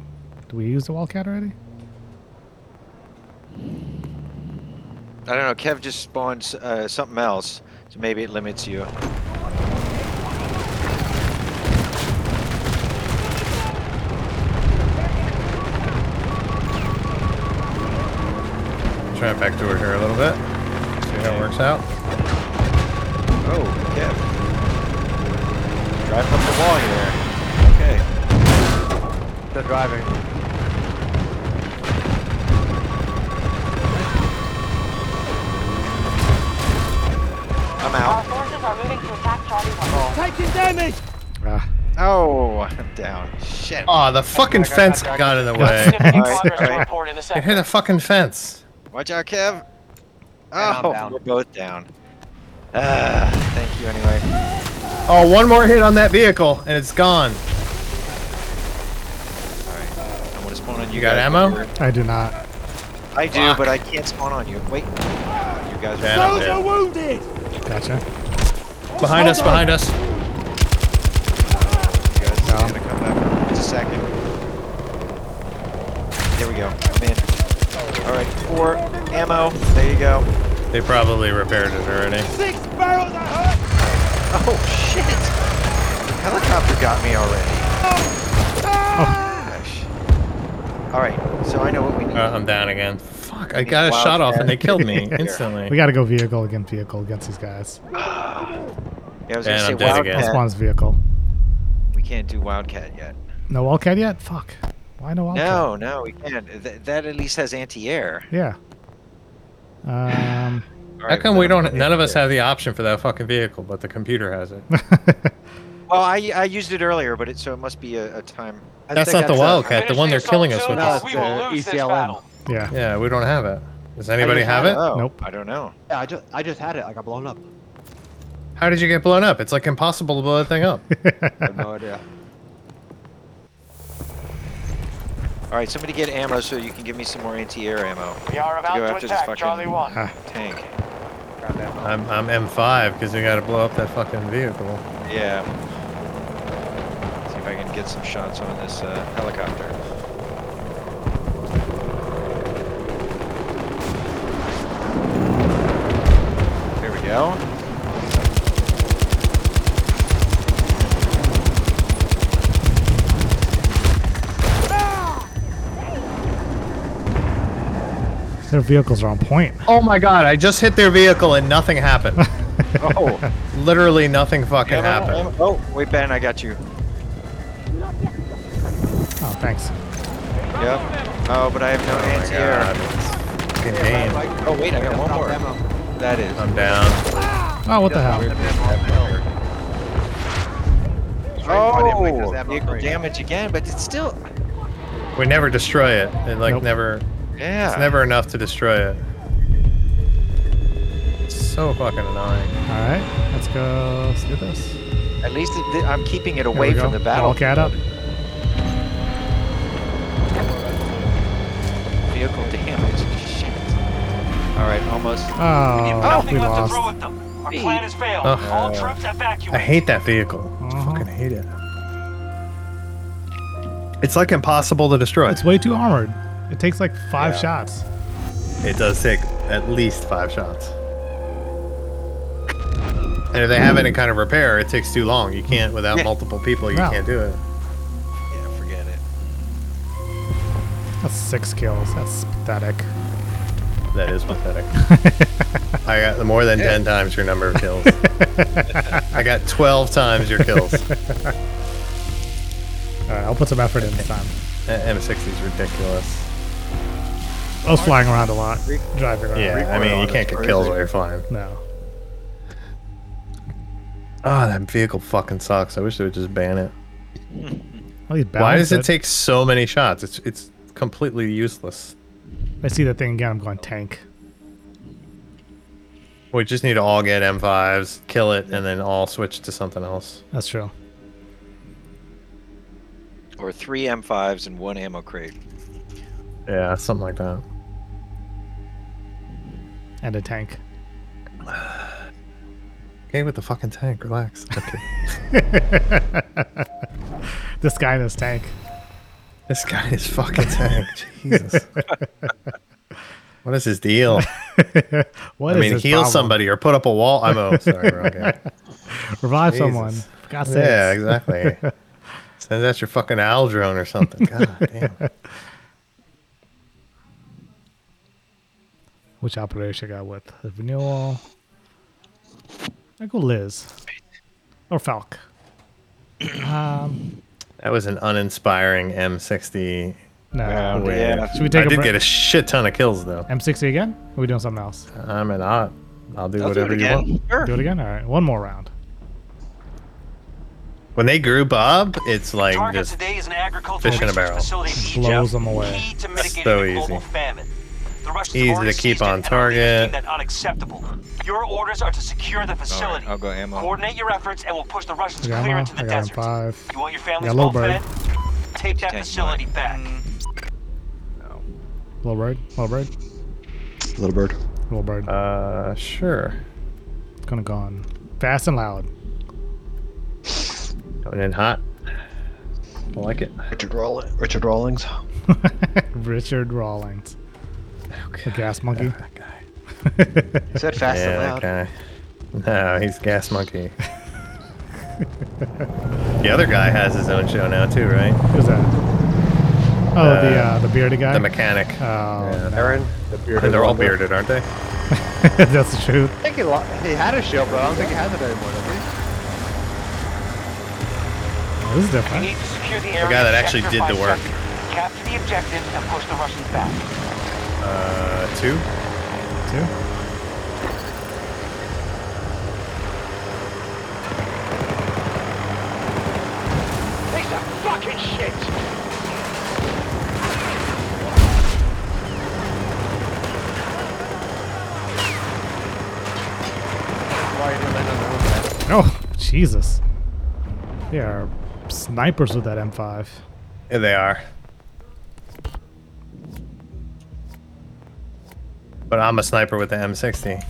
Do we use the wildcat already?
I don't know. Kev just spawned s- uh, something else, so maybe it limits you.
Try and backdoor here a little bit. See how it works out.
Oh, Kev. Driving up the wall here. Okay.
The driving.
I'm out.
Taking damage!
Ah,
Oh, I'm down. Shit.
Oh, the fucking fence got in the way.
Alright, alright.
I hit a fucking fence.
Watch out, Kev. Oh,
down.
we're both down. Ah, thank you anyway.
Oh, one more hit on that vehicle and it's gone.
Alright. I'm gonna spawn on you.
You got ammo?
over.
I do not.
I do,
Fuck.
but I can't spawn on you. Wait. You guys are
Yeah.
Those are wounded!
Gotcha.
Behind us, behind us.
You guys
No.
gonna come back just a second. There we go. I'm in. Alright, four ammo. There you go.
They probably repaired it already.
Six barrels of hurt!
Oh shit! The helicopter got me already. Oh Gosh. Alright, so I know what we need.
Uh, I'm down again. Fuck, I got a
wild
shot off and they killed me instantly.
We gotta go vehicle against vehicle against these guys.
yeah, I was
And
gonna say
I'm dead again.
That's
Wildcat.
one's vehicle.
We can't do Wildcat yet.
No wildcat yet? Fuck. Why no wildcat?
No, no, we can't. Th- that at least has anti-air.
Yeah. Um.
How come we don't? None of us have the option for that fucking vehicle, but the computer has it.
Well, I I used it earlier, but it so it must be a, a time.
I
That's
think
not the
a-
Wildcat, the one they're killing us with.
No,
is-
it's the ECLM.
yeah.
Yeah, we don't have it. Does anybody have
had
it?
Oh,
Nope.
I don't know.
Yeah, I just I just had it. I got blown up.
How did you get blown up? It's like impossible to blow that thing up.
I have no idea.
All right, somebody get ammo so you can give me some more anti-air ammo.
We are
about Go to after this attack fucking- Charlie
1.
Ah,
Tank.
I'm, I'm M5 because we got to blow up that fucking vehicle.
Yeah. See if I can get some shots on this uh, helicopter. There we go.
Their vehicles are on point.
Oh my god, I just hit their vehicle and nothing happened.
Oh,
Literally nothing fucking
ammo,
happened.
ammo. Oh, wait, Ben, I got you.
Oh, thanks.
Yep. Oh, but I have no
Oh my
anti-air.
god. it's Fucking game.
Oh, wait, I got one more. That is.
I'm down.
Oh, what the hell?
Oh, vehicle damage again, but it's still.
We never destroy it. It like
Nope.
never.
Yeah.
It's never enough to destroy it. It's so fucking annoying.
All right, let's go. Let's do this.
At least it, th- I'm keeping it away
we go.
from the battle.
Wildcat up.
Vehicle damage. Shit. All right, almost.
Oh,
Nothing
we
left to
lost.
throw at them. Our plan has failed.
Oh.
All troops evacuate.
I hate that vehicle.
Uh-huh.
Fucking hate it. It's like impossible to destroy.
It's way too armored. It takes like five
Yeah.
shots.
it does take at least five shots. And if they have any kind of repair, it takes too long. You can't without
Yeah.
multiple people. You
No.
can't do it.
Yeah, forget it.
That's six kills. That's pathetic.
That is pathetic. I got the more than ten times your number of kills. I got twelve times your kills.
All right, I'll put some effort in this time.
M60 is ridiculous.
I was flying around a lot, driving around.
Yeah, I mean you can't get kills while you're flying.
No.
Oh, that vehicle fucking sucks. I wish they would just ban it.
Well,
Why does
balance
it take so many shots? It's it's completely useless.
I see that thing again. I'm going tank.
We just need to all get M5s, kill it, and then all switch to something else.
That's true.
Or three M5s and one ammo crate.
Yeah, something like that.
And a tank.
Okay, with the fucking tank. Relax. Okay.
This guy in his tank.
this guy is fucking tank. Jesus. what is his deal?
What
I
is
mean,
his
heal
problem?
somebody or put up a wall. I'm oh, sorry, wrong guy.
Revive
Jesus.
someone. God's
Yeah,
sakes.
exactly. Send out your fucking Al drone or something. God damn.
Which operator should I go with? The renewal. I go Liz. Or Falck. um,
That was an uninspiring M60.
no.
win.
yeah.
Should we take
I
a
did
break?
get a shit ton of kills though.
M60 again? Or are we doing something else?
I'm an odd. I'll do
I'll do
whatever
it
you
again.
want.
Sure.
Do it again? All right. One more round.
When they group up, it's like
Target
just
today is an agricultural
fish in a barrel.
facility in
Blows
Egypt,
them away.
Key to mitigating
so easy.
famine. The Russians
Easy to keep on
and are making
target.
That unacceptable. Your orders are to secure the facility.
I'll go ammo.
Coordinate your efforts, and we'll push the Russians clear
ammo.
into the
I got
desert.
M5.
You want your family's
got low
well
bird.
fed? Take that
Tank
facility
mine.
back.
Little bird. Little bird.
Little bird.
Little bird.
Uh, sure.
It's gonna go on fast and loud.
Coming in hot. I like it.
Richard Rawlings. Richard Rawlings.
Richard Rawlings. The gas monkey.
That guy.
He said fast
yeah, that guy. No, he's Gas Monkey. the other guy has his own show now too, right?
Who's that? Oh, the uh, the bearded guy.
The mechanic.
Oh,
Yeah.
no.
Aaron, the bearded
And they're all
wonder.
bearded, aren't they?
That's the truth.
I think he, lo- he had a show, but I don't think he has it anymore, does he?
This is different.
need to secure the
guy that actually did the work.
sector. Capture the objectives and push the Russians back.
Uh, two.
Too.
Piece of fucking shit!
Why did he land on the?
Oh, Jesus. They are snipers with that M5.
Yeah, they are. But I'm a sniper with the M60.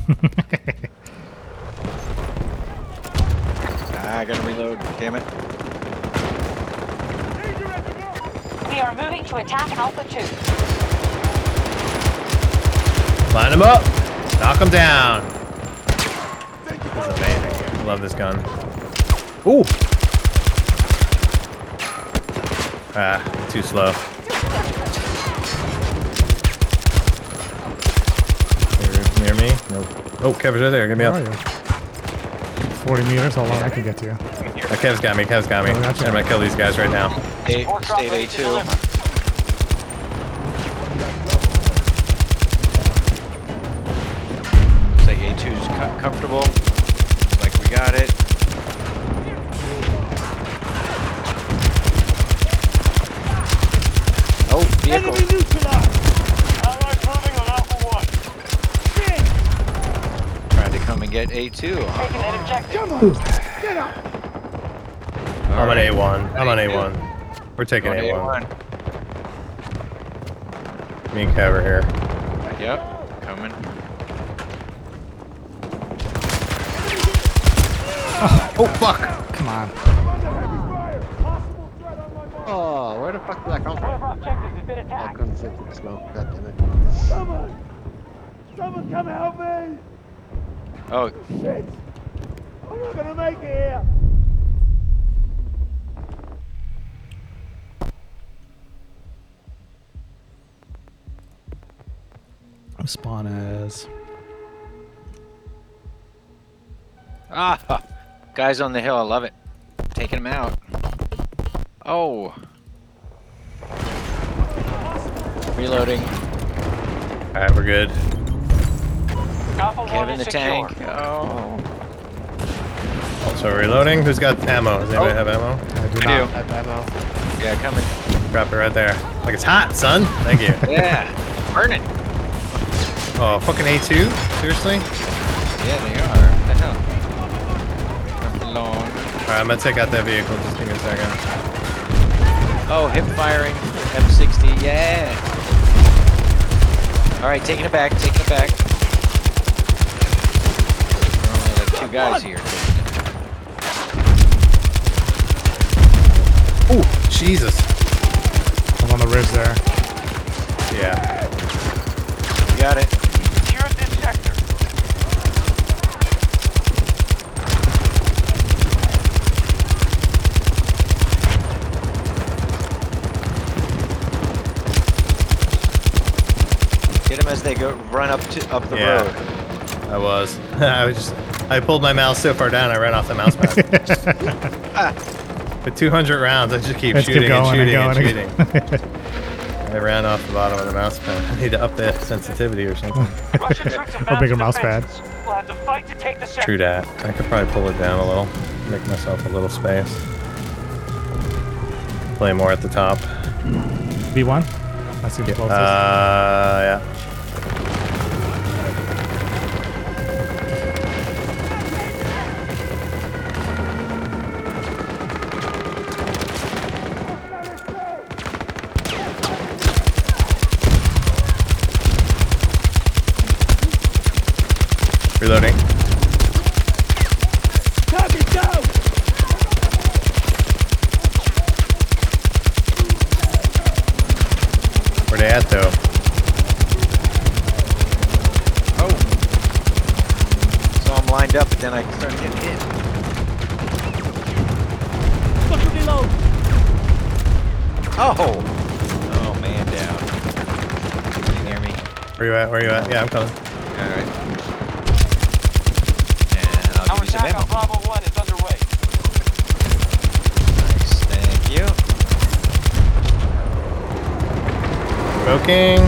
Ah, I gotta reload. Damn it.
We are moving to attack Alpha 2.
Line them up. Knock them down. This is amazing. I love this gun. Ooh. Ah, too slow. Near, near me? Nope. Oh, Kev's right there. Get me
Where
up.
are you? 40 meters, how long I can get to you.
Uh, Kev's got me. Kev's got me.
Oh,
I'm gonna kill these guys right now.
A,
Support drop
state A2.
deliver.
Say A2's co- comfortable. Like we got it. Oh, vehicle.
Allies moving on Alpha 1.
Trying to come and get A2.
Taking that objective. Come on, get up.
I'm on A1. I'm on A1. We're taking A1.
A1.
Me and Kev are here.
Yep, coming.
Oh, fuck.
Come on.
Oh, where the fuck did that come
One of
from?
our objectives has been
I
attacked.
couldn't see through the smoke. God damn it.
Someone come help me!
Oh,
Shit! I'm not gonna make it here!
I'm Spawn as.
ah, guys on the hill. I love it. Taking them out. Oh. Reloading.
All right, we're good.
Alpha 1
Kevin
is
the
secure.
tank. Oh.
Also reloading. Who's got ammo? Does anybody
Oh.
have ammo?
I do
I
not.
do. Yeah, coming.
Drop it right there. Like it's hot, son. Thank you.
Yeah. Burning.
Oh, fucking A2? Seriously?
Yeah, they are. What the hell? Long.
All right, I'm gonna take out that vehicle. Just give me a second.
Oh, hip firing. M60. Yeah. All right, taking it back. Taking it back. There are only like two guys here.
Ooh, Jesus.
I'm on the ridge there.
Yeah.
You got it.
Secure this sector.
Get them as they go run up to up the
Yeah.
road.
I was. I was just. I pulled my mouse so far down, I ran off the mouse pad. With 200 rounds, I just keep
Let's keep
shooting and
going
shooting
and
and,
going.
shooting. I ran off the bottom of the mouse pad. I need to up the sensitivity or something.
Russian
Or bigger
mounted
mouse pad.
We'll have to fight to take the.
True that. I could probably pull it down a little, make myself a little space. Play more at the top.
B1. I see the closest.
Uh, yeah. Reloading.
Target down!
Where they at though?
Oh. So I'm lined up, but then I start getting hit.
Got to reload!
Oh. Oh man, down. Can you hear me?
Where you at? Where you at? Yeah, I'm coming.
All right. And I'll
Our
give you some
attack on
ammo.
Bravo 1 is underway.
Nice, thank you.
Smoking.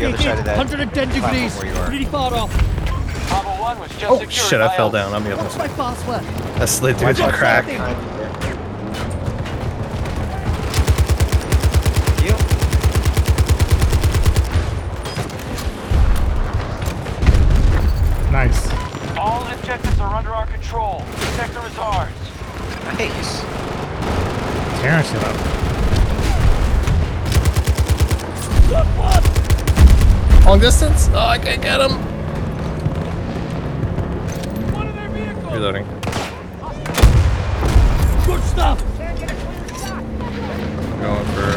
The other side of that.
110 degrees.
Where you are.
Pretty far off.
Bravo 1 was just
Oh
secured
shit! I fell down. I'll be able
What's
to.
my password?
I slid through the crack.
out,
Behind you there. You.
Nice.
All objectives are under our control. The sector is ours.
Nice.
Tearing shit up.
Long distance. Oh, I can't get him.
One of their!
Reloading.
Good stuff!
Going for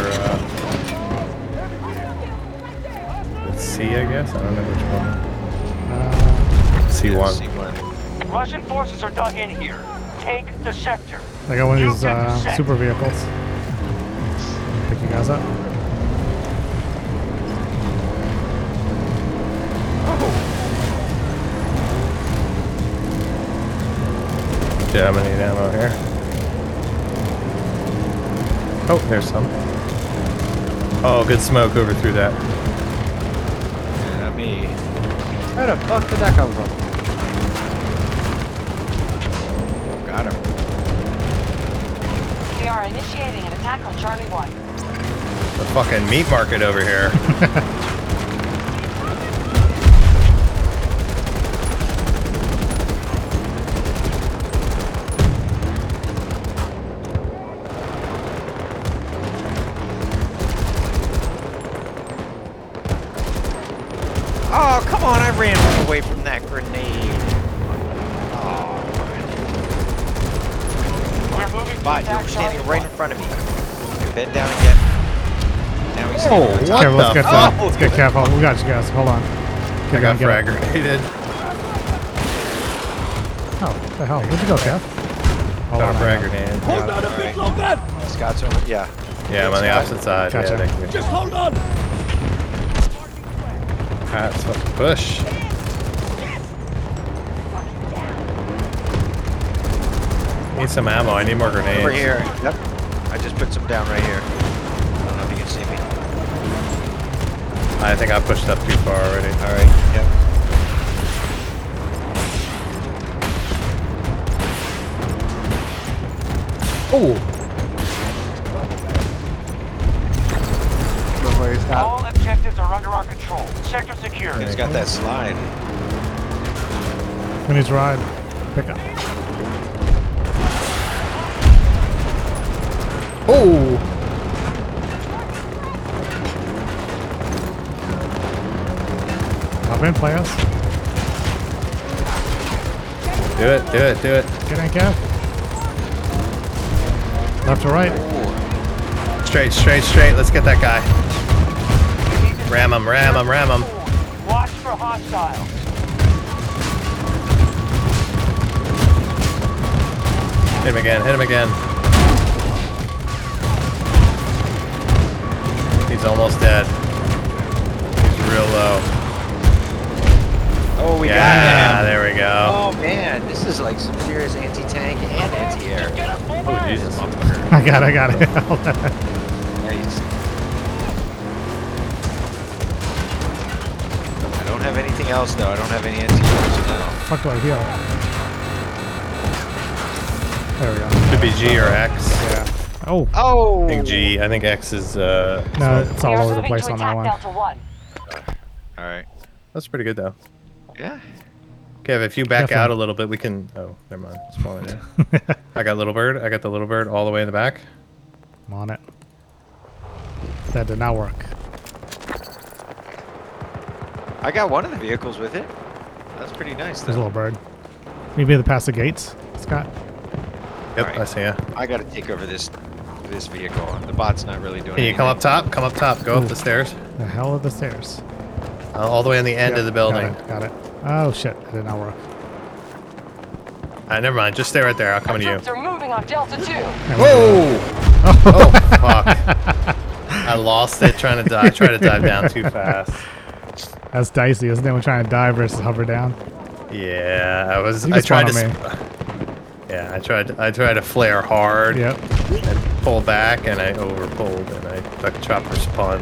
uh, C, I guess. I don't know which one.
Uh,
C1.
C1.
Russian forces are dug in here. Take the sector.
I got one of these uh, super vehicles. Pick you guys up.
Yeah, I'm gonna need ammo here. Oh, there's some. Oh, good smoke over through that.
Yeah, not me.
Where the fuck did that come from?
Got him.
We are initiating an attack on Charlie 1.
The fucking meat market over here.
Oh, come on! I ran away from that grenade. Oh,
We're moving to
Bot, you
attack
were standing
Charlie
right in
1.
front of me. You bend down and get. Now he's
Oh,
standing on top.
what
Careful, let's
the
get
fuck?
that. Let's get careful. We got you guys. Hold on.
I
Get
got
on, get
frag grenaded.
Oh, what the hell? Where'd you go, Kev? Hold
Got a
on.
frag
I know.
grenade.
Hold on a bit longer!
Scott's over. Yeah.
Yeah, I'm on the opposite side.
Gotcha.
Yeah, thank.
Just hold on!
That's fucking push. Need some ammo. I need more grenades.
Over here. Yep. I just put some down right here. I don't know if you can see me.
I think I pushed up too far already.
All right. Yep.
Oh,
All objectives are under our control. Sector secure.
He's got that slide.
We need to ride. Pick up. Hop play us.
Do it, do it, do it.
Get in, Kev. Left to right.
Straight, straight, straight. Let's get that guy. Ram him, ram him, ram him.
Watch for hostiles.
Hit him again, hit him again. He's almost dead. He's real low.
Oh, we
yeah,
got him.
there we go.
Oh man, this is like some serious anti-tank and anti-air.
Oh, Jesus.
I got it, I got it.
Nice. I don't have anything else though. I don't have any anti-airs now.
Fuck do I heal? There we go.
Could be G or X.
Yeah. Oh,
Oh.
I think G. I think X is, uh,
no, it's all over the place on that
attack
one.
1.
All right.
that's pretty good though.
Yeah.
Kev, if you back
Definitely.
out a little bit, we can. Oh, never mind. Smaller now. I got little bird. I got the little bird all the way in the back.
I'm on it. That did not work.
I got one of the vehicles with it. That's pretty nice.
There's a little bird. Maybe the past the gates, Scott.
Yep,
Alright.
I see ya.
I got to take over this this vehicle. The bot's not really doing.
Can you come up top? Come up top. Go up the stairs.
The hell of the stairs?
Uh, all the way on the end
Yeah,
of the building.
Got it. Got it. Oh shit! It did not work.
Uh, never mind. Just stay right there. I'll come
Our
to you.
troops are moving on Delta 2.
There go.
Whoa! Oh fuck! I lost it trying to dive. I tried to dive down too fast.
That's dicey, isn't it? When trying to dive versus hover down.
Yeah, I was.
You
I tried to.
on
Yeah, I tried. I tried to flare hard
Yep.
and pull back, and I overpulled, and I the chopper spun.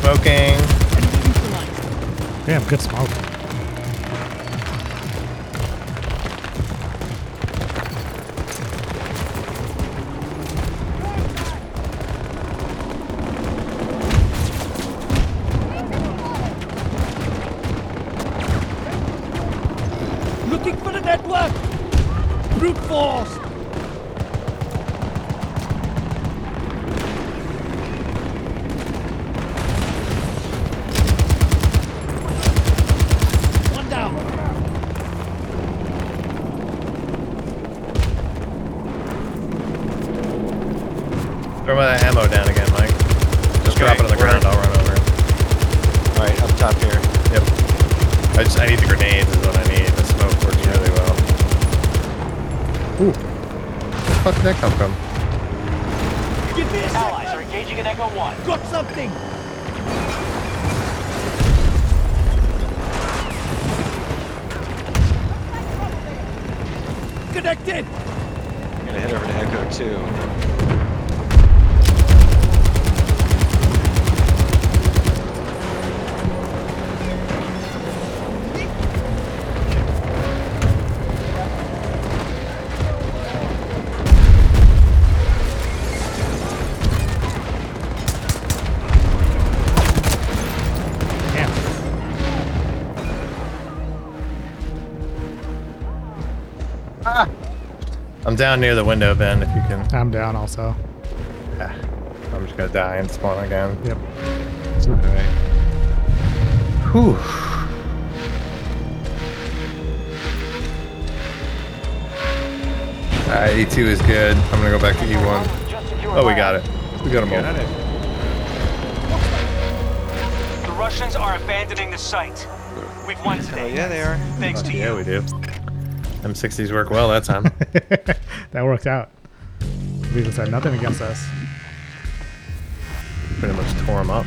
Smoking.
Damn, good smoke.
Down
near the window, Ben. If you can.
I'm down also.
Ah, I'm just gonna die and spawn again.
Yep.
All right. Whew. Alright, E2 is good. I'm gonna go back to E1. Oh, we got it. We got them all.
The Russians are abandoning the site. We've won today.
yeah, they are.
Thanks to
Yeah,
you.
Yeah, we do. M60s work well that time.
that worked out. Beagles had nothing against us.
Pretty much tore them up.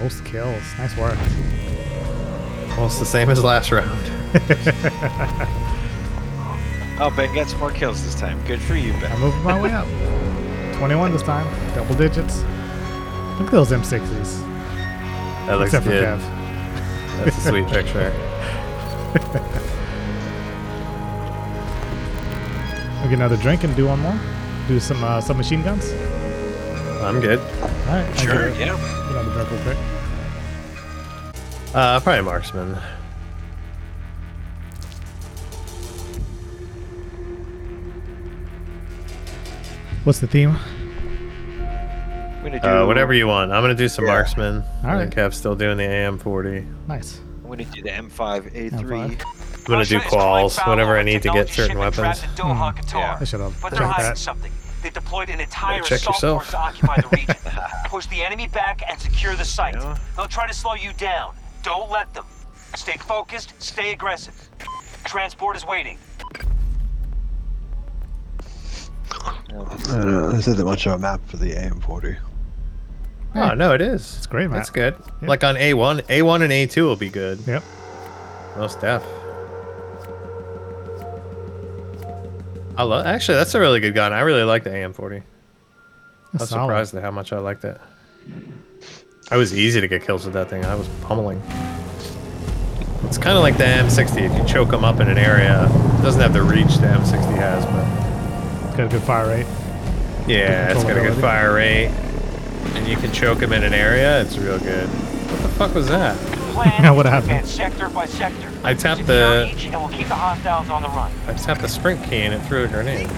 Most kills. Nice work.
Almost the same as last round.
Oh, Ben got some more kills this time. Good for you, Ben.
I'm moving my way up. 21 this time. Double digits. Look at those M60s.
That looks
Except for
good.
Kev.
That's a sweet picture.
We get another drink and do one more. Do some uh, some machine guns.
I'm good.
All right. I'll
Sure,
get-
yeah.
Get another drink real quick.
Uh, probably marksman.
What's the theme?
Do.
Uh, whatever you want. I'm gonna do some
Yeah.
marksman.
All right.
I Kev's still doing the AM40.
Nice.
I'm gonna do the M5A3.
M5.
I'm gonna
Russia
do
is
quals whenever I need to get certain weapons.
trapped in Doha, Qatar.
I should have
But they're
checked
hiding
that.
something. They deployed an entire
check
assault
yourself.
force to occupy the region. Push the enemy back and secure the site.
Yeah.
They'll try to slow you down. Don't let them. Stay focused, stay aggressive. Transport is waiting.
I don't know. This isn't much of a map for the AM40.
Oh no, it is.
It's great,
That's
Matt.
good.
Yep.
Like on A1, A1 and A2 will be good.
Yep.
Most def. I love. Actually, that's a really good gun. I really like the AM40. I was
solid.
surprised at how much I liked it. I was easy to get kills with that thing. I was pummeling. It's kind of like the M60. If you choke them up in an area, it doesn't have the reach the M60 has, but
It's got a good fire rate.
yeah, it's got a good fire rate, and you can choke them in an area. It's real good. What the fuck was that?
Plan
What
is
happened?
sector by sector.
I tapped the-
each and we'll keep the hostiles on the run.
I just tapped the sprint key and it threw a grenade.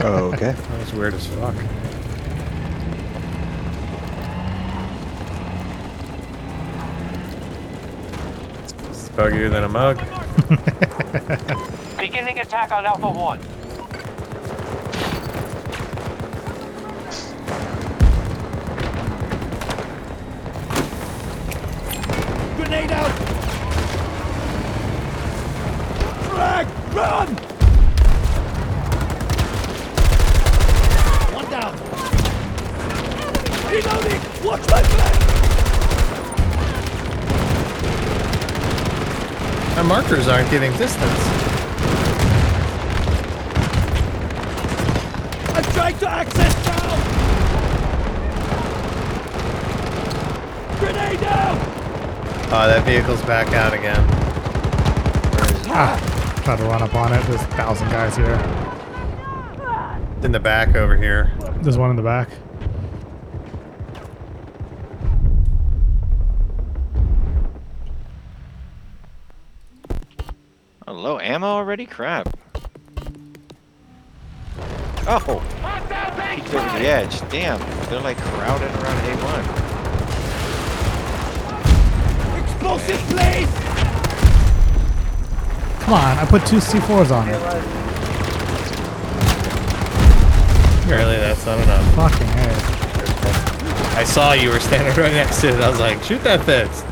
Oh, okay.
That was weird as fuck. It's buggier than a mug.
Beginning attack on Alpha 1.
Grenade out! Frag! Run! One down. Reloading! Watch my flank!
My markers aren't giving distance.
I'm trying to access now! Grenade out!
Oh, that vehicle's back out again.
Ah, try to run up on it. There's a thousand guys here.
In the back over here.
There's one in the back.
Oh, low ammo already? Crap. Oh, peeked over the edge. Damn, they're like crowding around A1.
Explosive place!
Come on, I put two C4s on it.
Apparently that's not enough.
Fucking hey.
I saw you were standing right next to it. I was like, shoot that fence.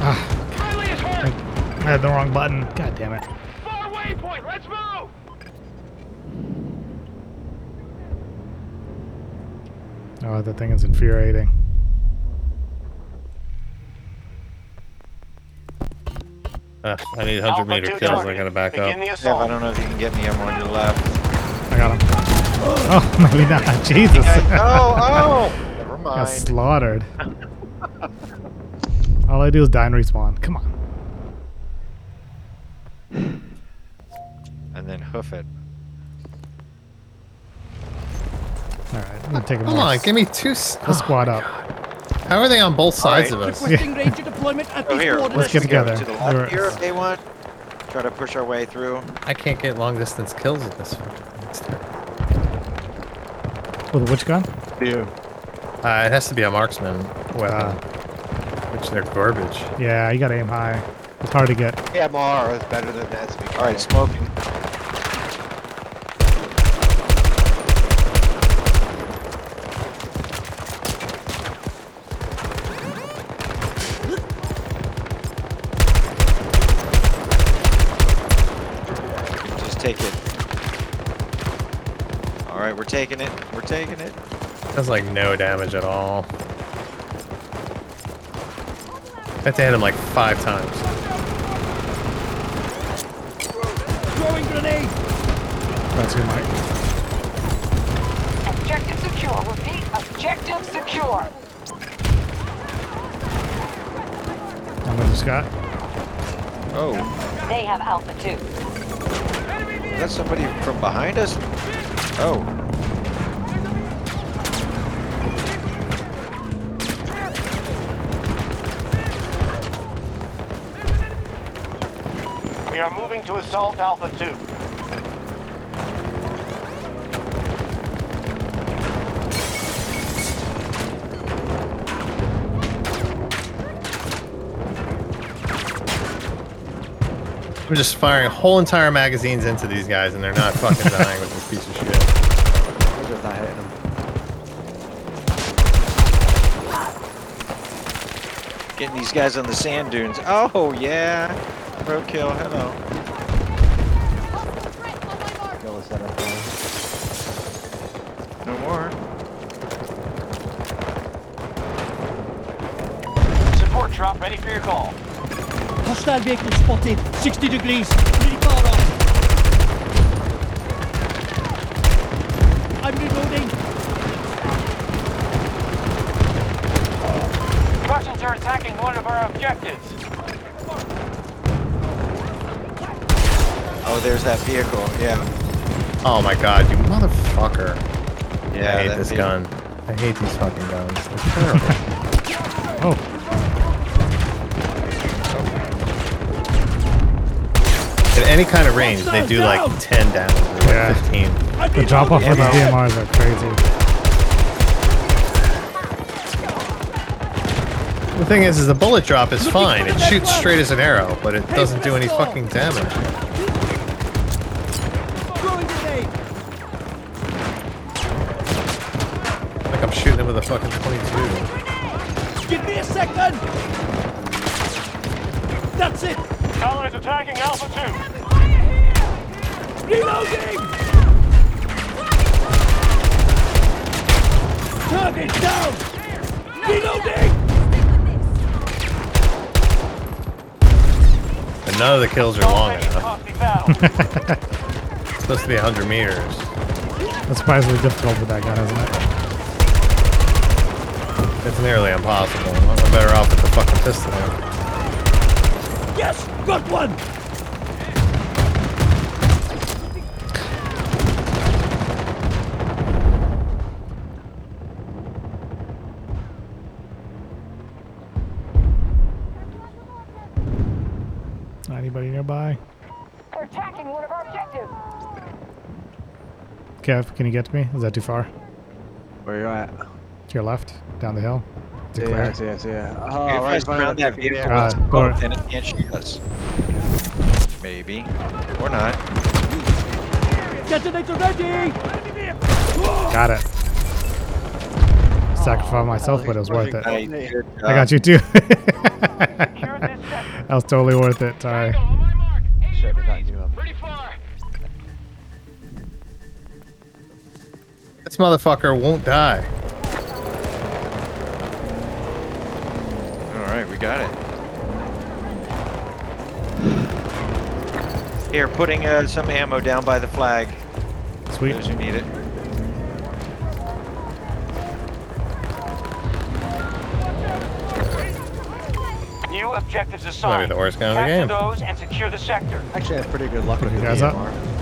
Ah.
Kylie is hurt!
I had the wrong button. God damn it.
Far waypoint! Let's move!
Oh, that thing is infuriating.
Ugh, I need 100 meter kills. I gotta back up.
The
Dev, I
assault.
don't know if you can get me. I'm on your left.
I got him. Oh, maybe not. Jesus.
oh, oh! Never
Got
mind.
slaughtered. All I do is die and respawn. Come on.
And then hoof it.
All right, I'm gonna take him.
Come on, give me two. s-
Let's oh squad up.
How are they on both sides
right.
of us?
Requesting ranger deployment at
Oh,
these
here.
Let's get together.
To the left here of A1. Try to push our way through.
I can't get long distance kills with this fucking thing. It's terrible.
With which gun?
You.
Uh, it has to be a marksman weapon,
Ah.
which they're garbage.
Yeah, you gotta aim high. It's hard to get.
AMR is better than SVK.
All right, smoking. Just take it. All right, we're taking it. We're taking it.
That's like no damage at all. I had to hit him like five times.
Throwing grenade!
That's good, Mike.
Objective secure. Repeat, objective secure.
I'm with you, Scott.
Oh,
They have Alpha 2.
is that somebody from behind us? Oh,
moving to assault Alpha 2.
I'm just firing whole entire magazines into these guys, and they're not fucking dying with this piece of shit.
Just not hitting him.
getting these guys on the sand dunes. Oh, yeah. Roadkill, hello.
Hostile vehicle spotted. 60 degrees. Pretty far off. I'm reloading.
Russians are attacking one of our objectives.
Oh, there's that vehicle. Yeah.
Oh my god, you motherfucker.
Yeah.
I hate this
vehicle.
gun. I hate these fucking guns. They're terrible. Any kind of range, they do like 10 damage or like
Yeah.
15.
the drop off for the
Yeah.
DMRs are crazy.
The thing is, is the bullet drop is fine. It shoots straight as an arrow, but it doesn't do any fucking damage. Kills are long enough. It's supposed to be 100 meters.
That's surprisingly difficult with that gun, isn't it?
It's nearly impossible. I'm better off with the fucking pistol.
Yes, got one.
Not anybody nearby?
We're attacking one of our objectives.
Kev, can you get to me? Is that too far?
Where you at?
To your left, down the hill. To
Yeah,
Claire.
yeah, yeah, yeah. Oh,
If I
right,
surround that vehicle.
Uh, go ahead.
then it can't shoot us. Maybe. Or not.
Detonator ready.
Got it. Sacrificed myself, but it was worth it. I got you too.
Secure
that was totally worth it. Sorry.
Should've gotten you up.
This motherfucker won't die.
All right, we got it. Here, putting uh, some ammo down by the flag.
Sweet.
Those who need it.
Objectives
Might be the worst gun in the game.
those and secure the sector.
Actually, I have pretty good luck with
you
the
guys up?
DMR.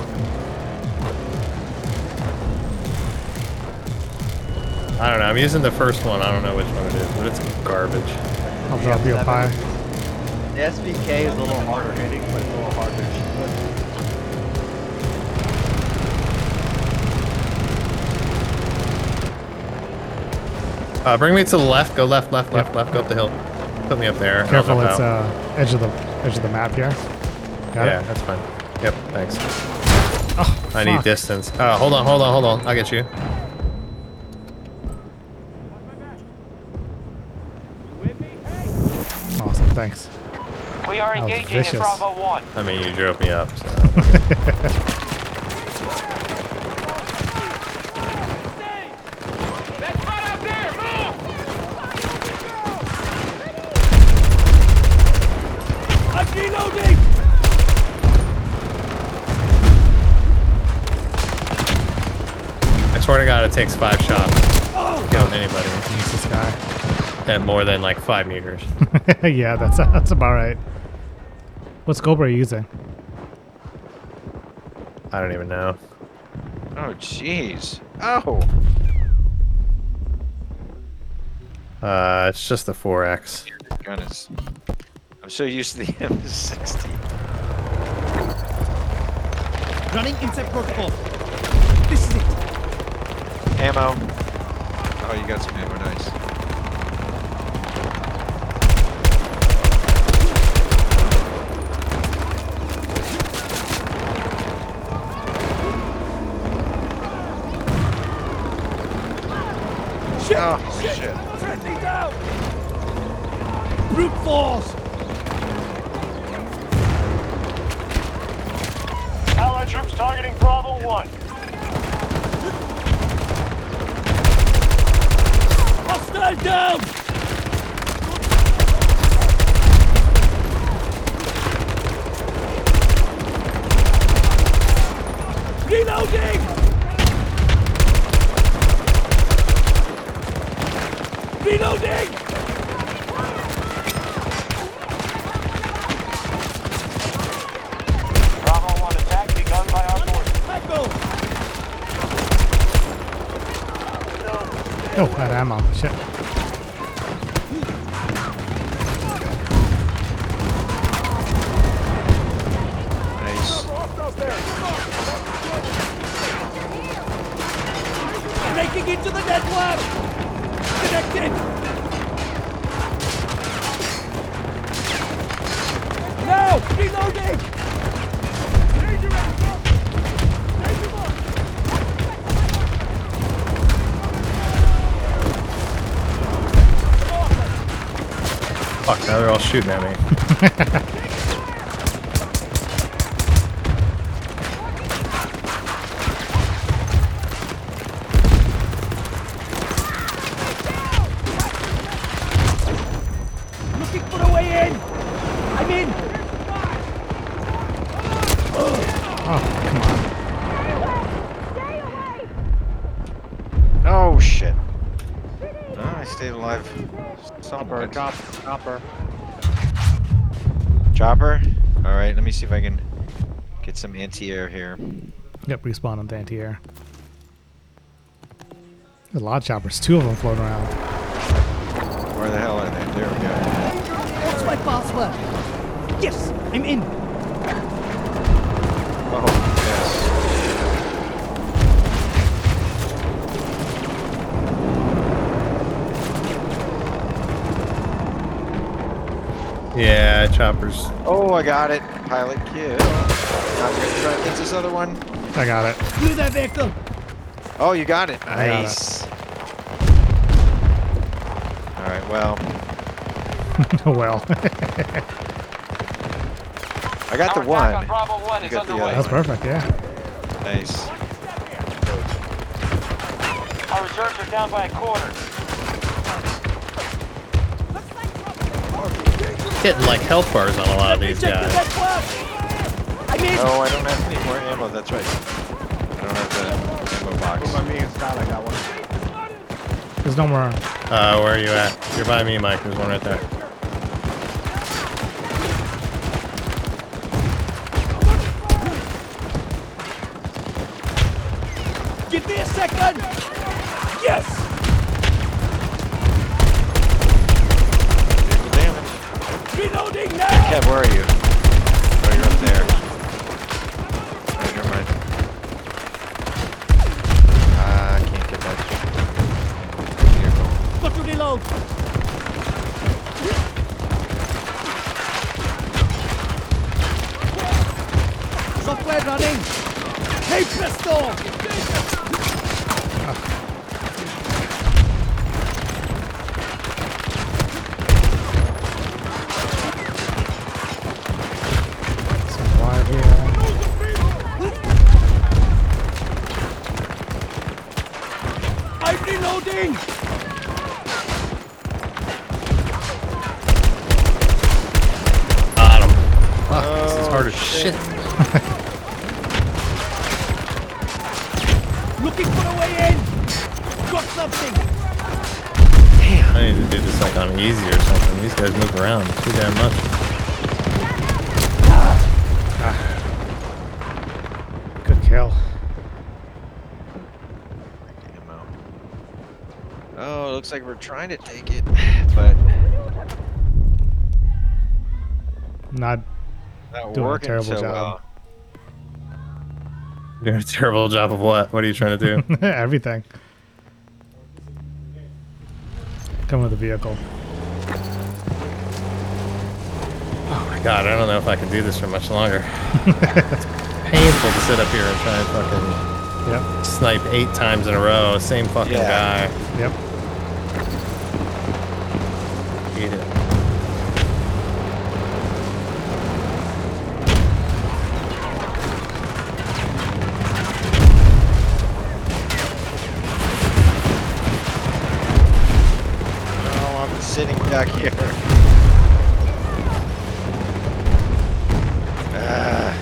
I don't know. I'm using the first one. I don't know which one it is, but it's garbage.
I'll drop you a pie.
The SVK is a little harder hitting, but it's a little harder to shoot.
Uh, bring me to the left. Go left, left, left, left. Go up the hill. Put me up there.
Careful, it's
out.
uh, edge of the edge of the map here. Got
yeah,
it.
that's fine. Yep, thanks.
Oh,
I need
fuck.
distance. Uh, hold on, hold on, hold on. I'll get you.
Awesome, thanks.
We are engaging in
vicious.
Bravo 1.
I mean, you drove me up. So.
I'm reloading.
I swear to God, it takes five shots to kill anybody
Use this guy.
at more than like five meters.
yeah, that's that's about right. What scope are you using?
I don't even know.
Oh, jeez. Oh.
Uh, it's just the 4X.
This gun is. I'm so used to the M60.
Running inside protocol. This is it.
Ammo. Oh, you got some ammo. Nice.
Shit.
Oh,
shit.
shit.
Friendly down. Brute force.
Allied troops targeting Bravo 1.
Hostiles down! Reloading! Reloading!
Bravo 1 attack begun by our forces.
Echo!
Oh, out of ammo. Shit.
Nice.
Breaking into the network! Connected! Now! Reloading!
Fuck, now they're all shooting at me.
Looking for a way in! I'm in!
Oh, come on.
Oh shit. Oh, I stayed alive.
Chopper,
Somewhat.
chop, chopper.
Chopper? Alright, let me see if I can get some anti-air here.
Yep, respawn on the anti-air. There's a lot of choppers. Two of them floating around.
Where the hell are they? There we go.
What's my password? Yes! I'm in!
Oh, yes.
Yeah, choppers.
Oh, I got it. Pilot kill. Now I'm gonna try to get this other one.
I got it.
Through their vehicle!
Oh, you got it.
I got it.
Nice. Alright, well,
oh well.
I got the
Our attack
one.
on Bravo 1 is
got the
underway.
other
That's perfect, yeah.
Nice.
Our reserves are down by a quarter.
Hitting like health bars on a lot of these guys.
I'm!
Oh, I don't have any more ammo. That's right. I don't have the ammo box.
By me and Scott, I got one.
There's no more.
Uh, where are you at? You're by me, Mike. There's one right there.
Give me a second! Yes!
Vehicle damage.
Reloading now!
Kev, where are you? Oh, you're up there. Oh, never mind. Ah, I can't get that vehicle.
Got to reload! Software running! Hey presto!
Alive here.
I'm reloading!
Got him. Fuck, this is hard as shit.
Looking for a way in! Got something!
I need to do this like on easy or something. These guys move around too damn much.
Good kill.
Ammo. Oh, it looks like we're trying to take it, but
Not
not
Doing a terrible
so
job.
well.
Doing a terrible job of what? What are you trying to do?
everything. Come with the vehicle.
oh my god, I don't know if I can do this for much longer. it's painful to sit up here and try and fucking
Yep.
snipe eight times in a row. Same fucking
Yeah.
guy.
Yep.
Back here. Ah.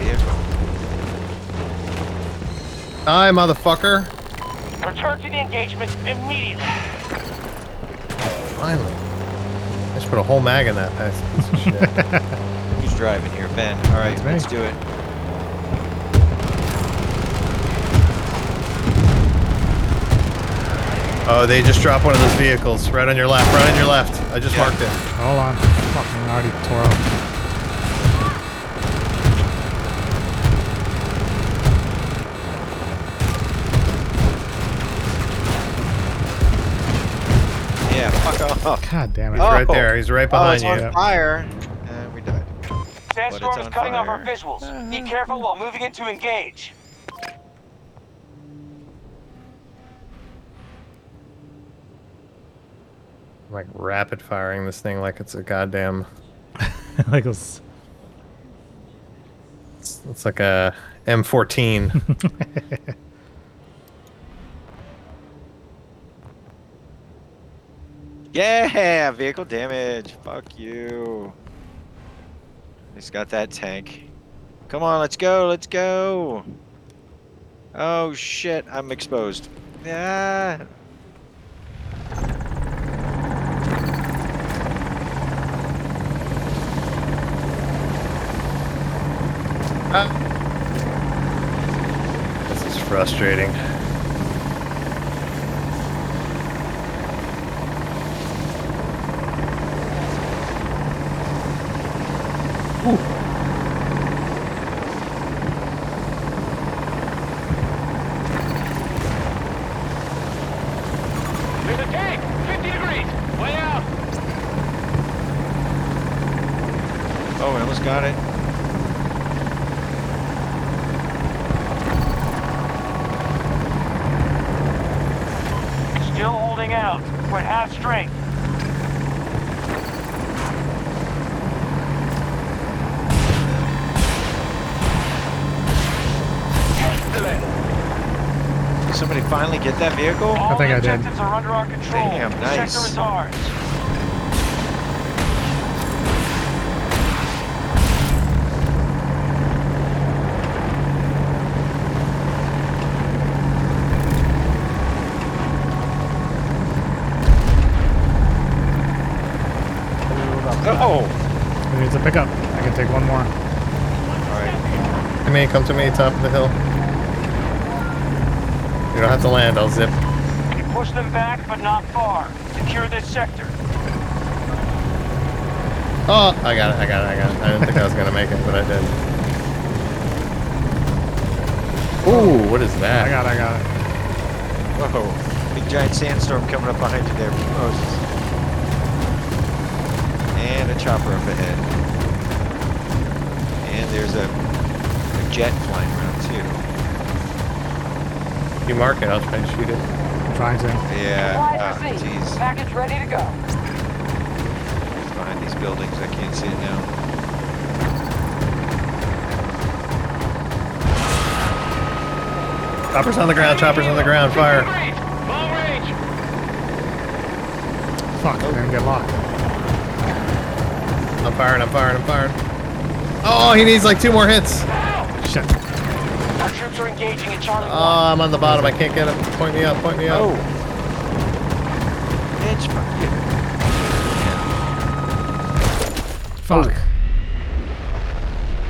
Vehicle.
Die, motherfucker.
Return to the engagement immediately.
Finally. I just put a whole mag in that piece piece of shit.
Who's driving here? Ben. All right, let's do it.
Oh, they just dropped one of those vehicles right on your left, right on your left. I just
Yeah.
marked it.
Hold on. Fucking already tore up.
Yeah, fuck off.
God damn it.
He's right
Oh.
there. He's right
Oh,
behind
it's
you.
on fire. And we died.
Sandstorm is
on
cutting off our
fire.
visuals. Be uh, careful while moving in to engage.
I'm like rapid firing this thing like it's a goddamn.
like it
It's, it's like a M14.
Yeah, vehicle damage. Fuck you. He's got that tank. Come on, let's go, let's go. Oh shit, I'm exposed. Yeah.
this is frustrating.
There's a tank! 50 degrees! Way out!
Oh, we almost got it.
Still holding out. We're at half strength.
Did somebody finally that vehicle?
All
think I did.
are under our control.
Damn,
The
nice.
sector is ours.
Oh!
it needs a pickup. I can take one more.
Alright.
Come here, come to me, top of the hill. You don't have to land, I'll zip.
Push them back, but not far. Secure this sector.
Oh, I got it, I got it, I got it. I didn't think I was gonna make it, but I did. Ooh, what is that?
I got it, I got it.
Whoa. Big giant sandstorm coming up behind you there, Moses. And a chopper up ahead. And there's a, a jet flying around too.
You mark it, I'll try and shoot it.
I'm trying to.
Yeah.
Supplies
Ah,
received.
jeez.
Package ready to go.
It's behind these buildings. I can't see it now.
Choppers on the ground, choppers on the ground, fire.
Degrees! Long range!
Fuck, I didn't get locked.
I'm firing, I'm firing, I'm firing. Oh, he needs like two more hits.
Shit.
Our are engaging at Charlie
Oh, I'm on the bottom, I can't get him. Point me up, point me up.
Oh. Bitch, fuck you.
Fuck.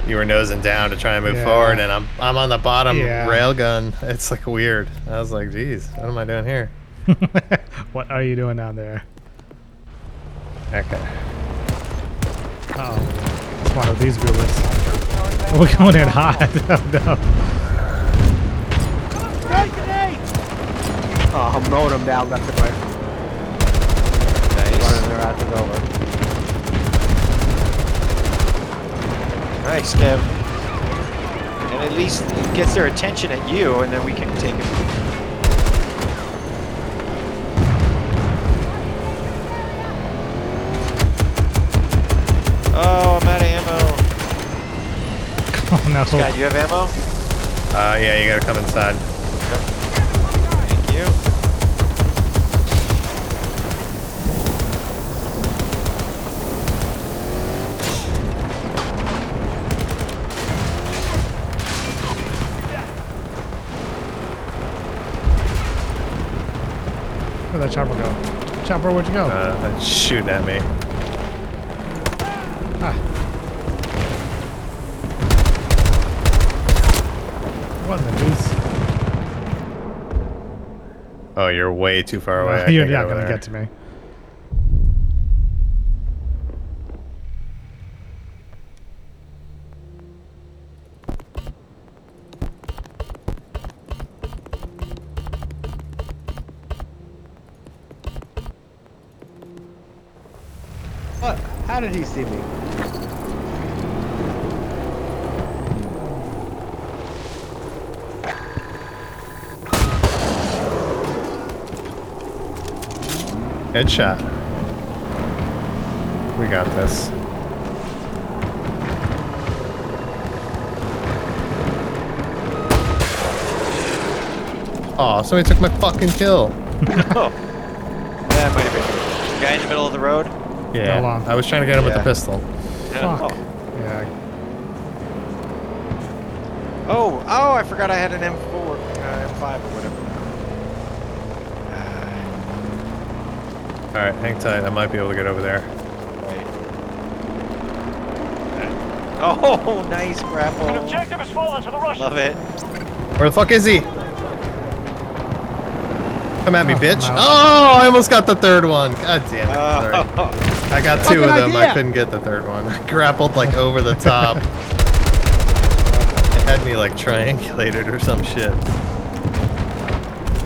You were nosing down to try and move
Yeah.
forward, and I'm I'm on the bottom
Yeah.
rail gun. It's like weird. I was like, geez, what am I doing here?
what are you doing down there?
Okay.
Oh. It's one of these goobers. We're going in hot. oh, no.
Oh, I'm down left and right.
Nice.
Running their asses over.
Nice, Kev. And at least it gets their attention at you, and then we can take it. Oh, I'm out of ammo.
Oh, no.
Scott, you have ammo?
Uh, yeah, you gotta come inside.
Where'd you go?
Uh, it's shooting at me.
ah. What the deuce?
Oh, you're way too far away.
You're
can't
gonna
there.
get to me.
How did he see me?
Headshot. We got this. Oh, somebody took my fucking kill.
oh. That might have been. Guy in the middle of the road?
Yeah.
Hold on.
I was trying to get him with the
Yeah.
pistol.
Fuck.
Oh.
Yeah.
oh, oh, I forgot I had an M4, uh, M5 or whatever.
Alright, hang tight. I might be able to get over there.
Right. Oh, nice grapple.
An objective has fallen to the Russians.
Love it.
Where the fuck is he? Come at me,
Oh,
bitch. Oh, I almost got the third one. God damn it. Sorry. I got two of them. I couldn't get the third one. I grappled like over the top. it had me like triangulated or some shit.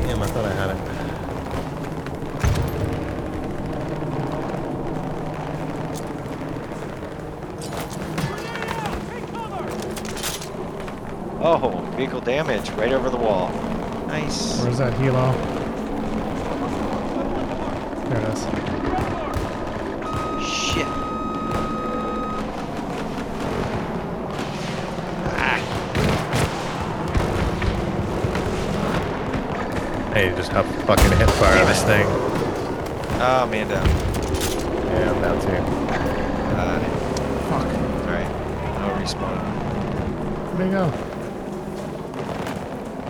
Damn, I thought I had it.
oh, vehicle damage right over the wall. Nice.
Where's that helo? There it is.
Shit. Ah,
Hey, you just have to fucking hit fire on this thing.
Oh, man down.
Yeah, I'm down too.
Uh,
Fuck.
Alright. No respawn.
Where'd he go?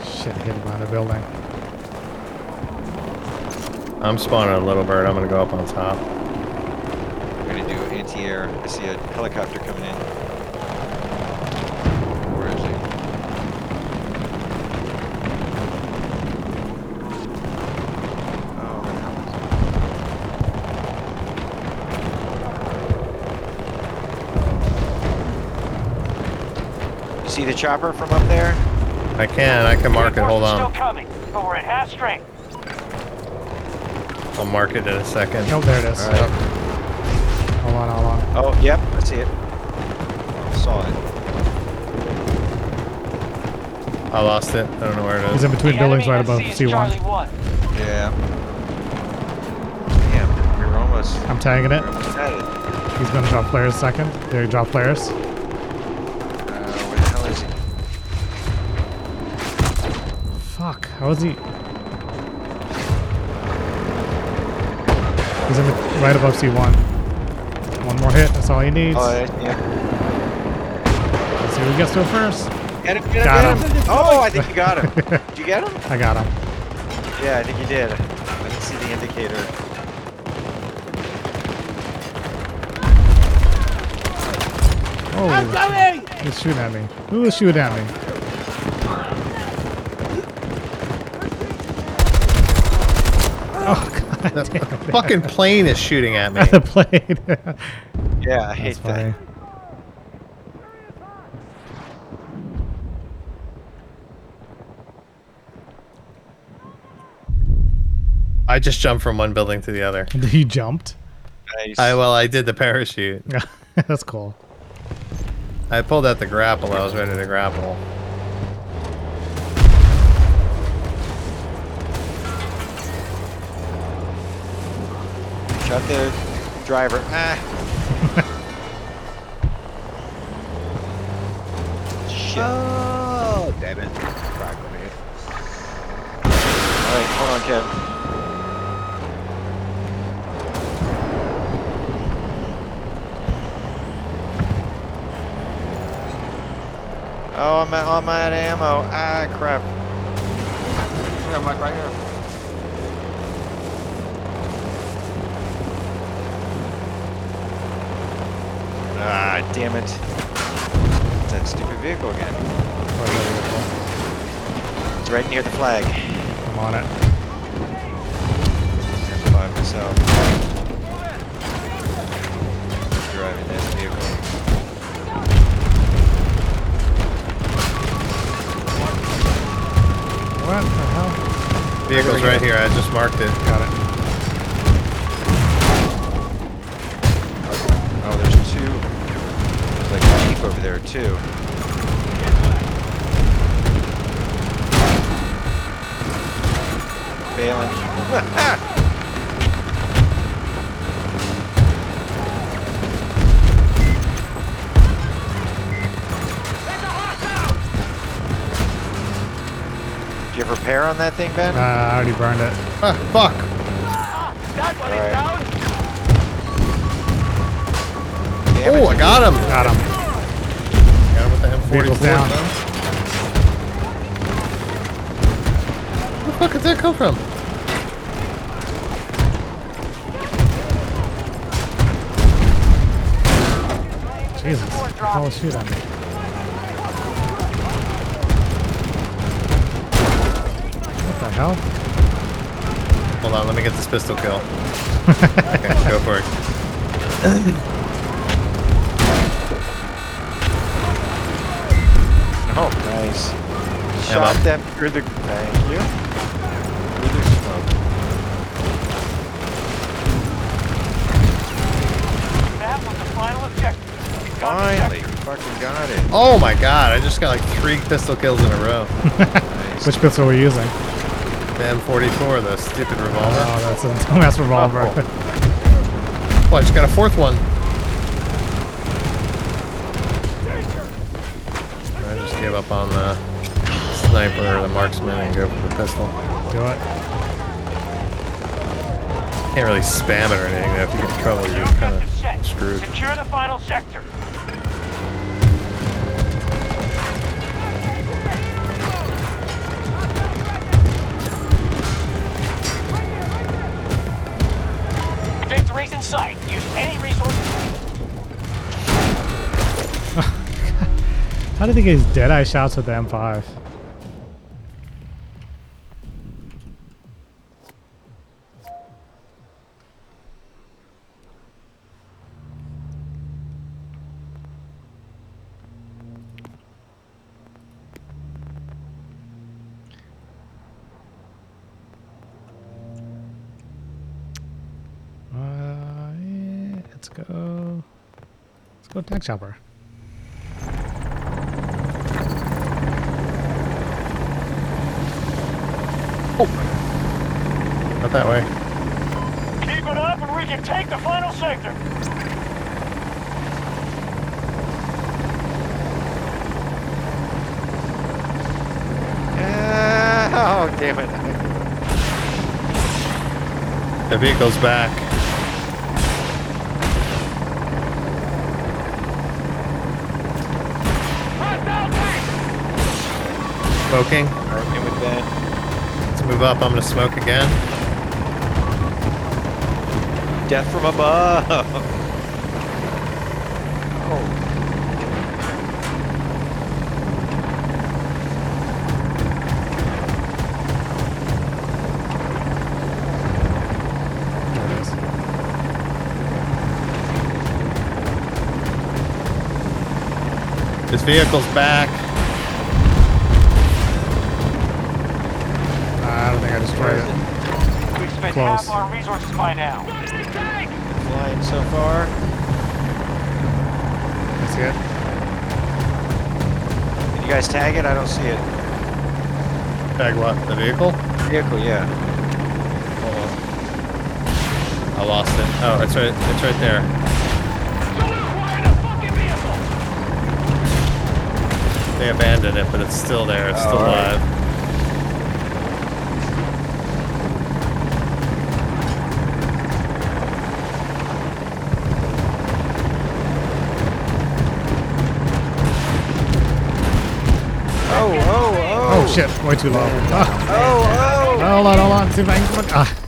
Shit, hit him behind the building.
I'm spawning a little bird. I'm gonna go up on top.
I'm gonna do anti-air. I see a helicopter coming in. Where is he? Oh, where the hell is he? You see the chopper from up there?
I can. I can mark it. Hold on.
Still coming, but we're at half strength.
I'll mark it in a second.
Oh, there it is.
Alright.
Hold on, hold on.
Oh, yep, I see it. Saw it.
I lost it. I don't know where it is.
He's
is.
in between
The
buildings right above
has seized Charlie
C1.
1.
Yeah. Damn, we were almost,
I'm tagging it.
were it.
He's gonna drop players second. There, he dropped players.
Uh, where the hell is he?
Fuck. How is he? He's in the, right above C1. One more hit. That's all he needs.
Oh, yeah. yeah.
Let's see who gets to it first.
Get him, get him,
Got
get him. Oh, I think you got him. Did you get him?
I got him.
Yeah, I think you did. I didn't see the indicator.
Oh, he's shooting at me. Who is shooting at me? God, damn.
Fucking plane is shooting at me.
the plane.
Yeah, I
That's
hate
funny.
that.
I just jumped from one building to the other.
he jumped.
Nice.
I well, I did the parachute.
That's cool.
I pulled out the grapple. I was ready to grapple.
Shot the driver. Ah. Shit.
Oh, damn it. Frag grenade.
Alright, hold on, Kev. Oh, I'm, at, I'm out of ammo. Ah, crap.
Yeah, I'm like right here.
Ah, damn it. It's that stupid vehicle again.
Vehicle?
It's right near the flag.
I'm on it.
I'm by myself. Driving this vehicle.
What the hell?
Vehicle's right here. I just marked it.
Got it.
There, too. Failing. Did you have repair on that thing, Ben?
Uh, I already burned it.
Ah, fuck.
That one
Alright.
is down.
Damn
Oh. I got him.
Got him.
Got him with the M44.
Vehicle's down.
Where the fuck did that come from?
Jesus. Oh, shoot on me. What the hell?
Hold on, let me get this pistol kill. okay, go for it.
Shot them through the. Thank you. Through the smoke.
That was the final objective. We got the
Finally,
sector.
fucking got it.
Oh my god, I just got like three pistol kills in a row.
Nice.
Which pistol are we using?
The M44, the stupid revolver.
Oh, that's a dumbass revolver.
Oh, I just got a fourth one. Or the marksman and go for the pistol.
Do it.
Can't really spam it or anything though. If you get in trouble, you're kind of screwed.
Secure the final sector. Victory's in sight. Use any resources.
How do you think he's dead eye shots with the M5? Uh, yeah, let's go. Let's go tank chopper.
Not that way.
Keep it up and we can take the final sector.
Ah, oh, damn it.
The vehicle's back. Smoking.
Alright, with Ben.
Let's move up. I'm gonna smoke again.
Death from above. Oh,
There it is.
This vehicle's back.
We've
Close.
half our resources by now.
flying so far.
That's it.
Can you guys tag it? I don't see it.
Tag what? The vehicle?
Vehicle, yeah.
Hold on. I lost it. Oh, it's right. It's right there. They abandoned it, but it's still there. It's still
Oh, alright.
alive.
Shit, way too low. Ah,
Oh, oh.
hold on, hold on. See if I can. Ah.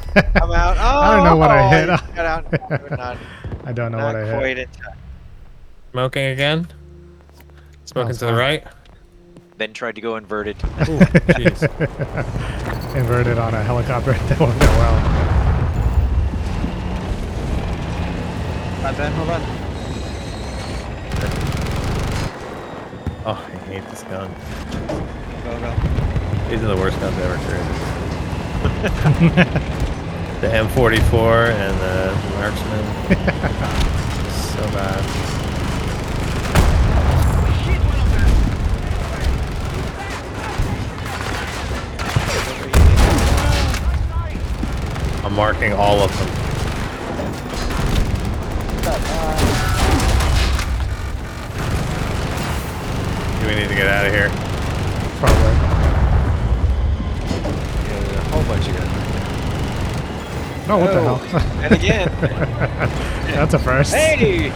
I'm out. Oh,
I don't know what I hit.
you Got out. We're not,
I don't know what I hit.
quite in time.
Smoking again. Smoking
it's
to the right.
Then tried to go inverted.
Ooh, jeez.
Inverted on a helicopter. that won't go well.
Hi, Ben, hold on.
Oh, I hate this gun.
Go, go.
These are the worst guns ever created. the M44 and the Marksman. so bad. I'm marking all of them. Do we need to get out of here?
Probably.
Yeah, there's a whole bunch of guys.
Oh, what the
Oh,
hell?
And again.
That's a first.
hey!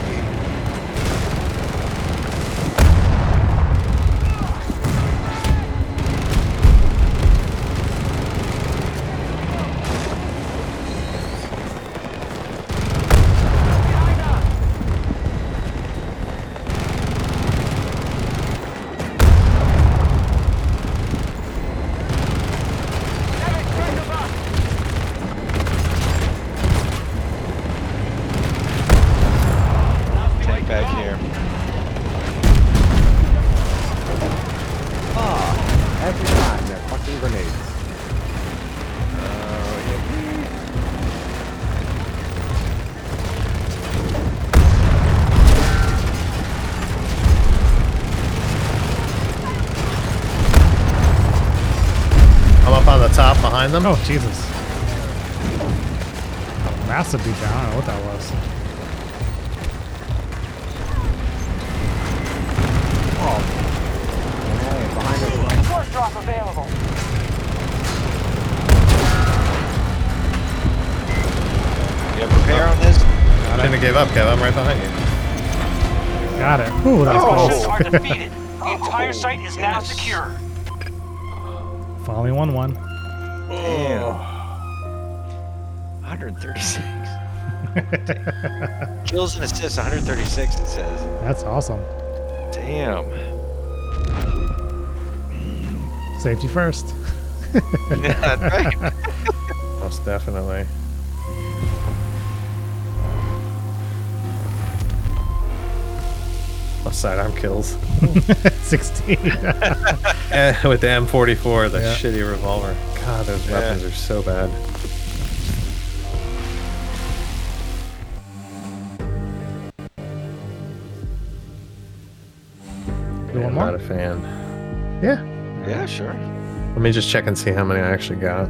behind them?
Oh, Jesus. Massive beatdown. I don't know what that was.
Oh. behind us!
Force drop available.
You have repair on this?
Enemy gave up, Kevin. I'm right behind you.
Got it. Ooh, that was
oh.
close.
the entire site is now secure.
Finally, 1
1. 136. Kills and assists, 136 it says.
That's awesome.
Damn.
Safety first.
That's right.
Most definitely. Plus sidearm kills.
16.
Eh, with the M44, the
Yeah.
shitty revolver. God, those
Yeah.
weapons are so bad. Fan.
Yeah.
Yeah, sure.
Let me just check and see how many I actually got.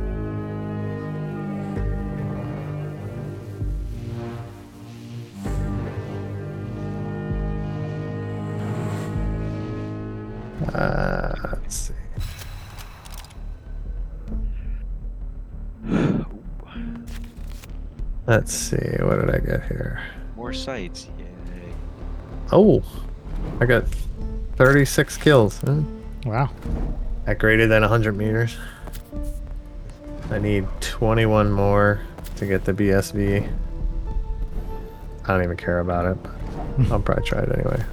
Uh, let's see. Let's see. What did I get here?
More sites. Yay.
Oh, I got 36 kills. Huh?
Wow.
At greater than 100 meters. I need 21 more to get the BSV. I don't even care about it, but I'll probably try it anyway.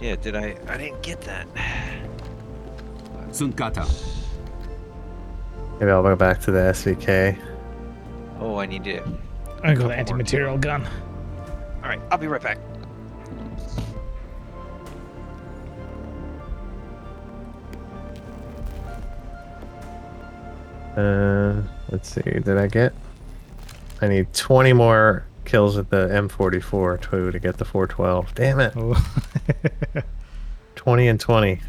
Yeah, did I? I didn't get that.
Sunkata.
Maybe I'll go back to the SVK.
Oh, I need to.
I'm gonna go the anti-material gun.
All right, I'll be right back.
Uh, let's see. Did I get? I need 20 more kills with the M44 too to get the 412. Damn it.
Oh.
20 and 20.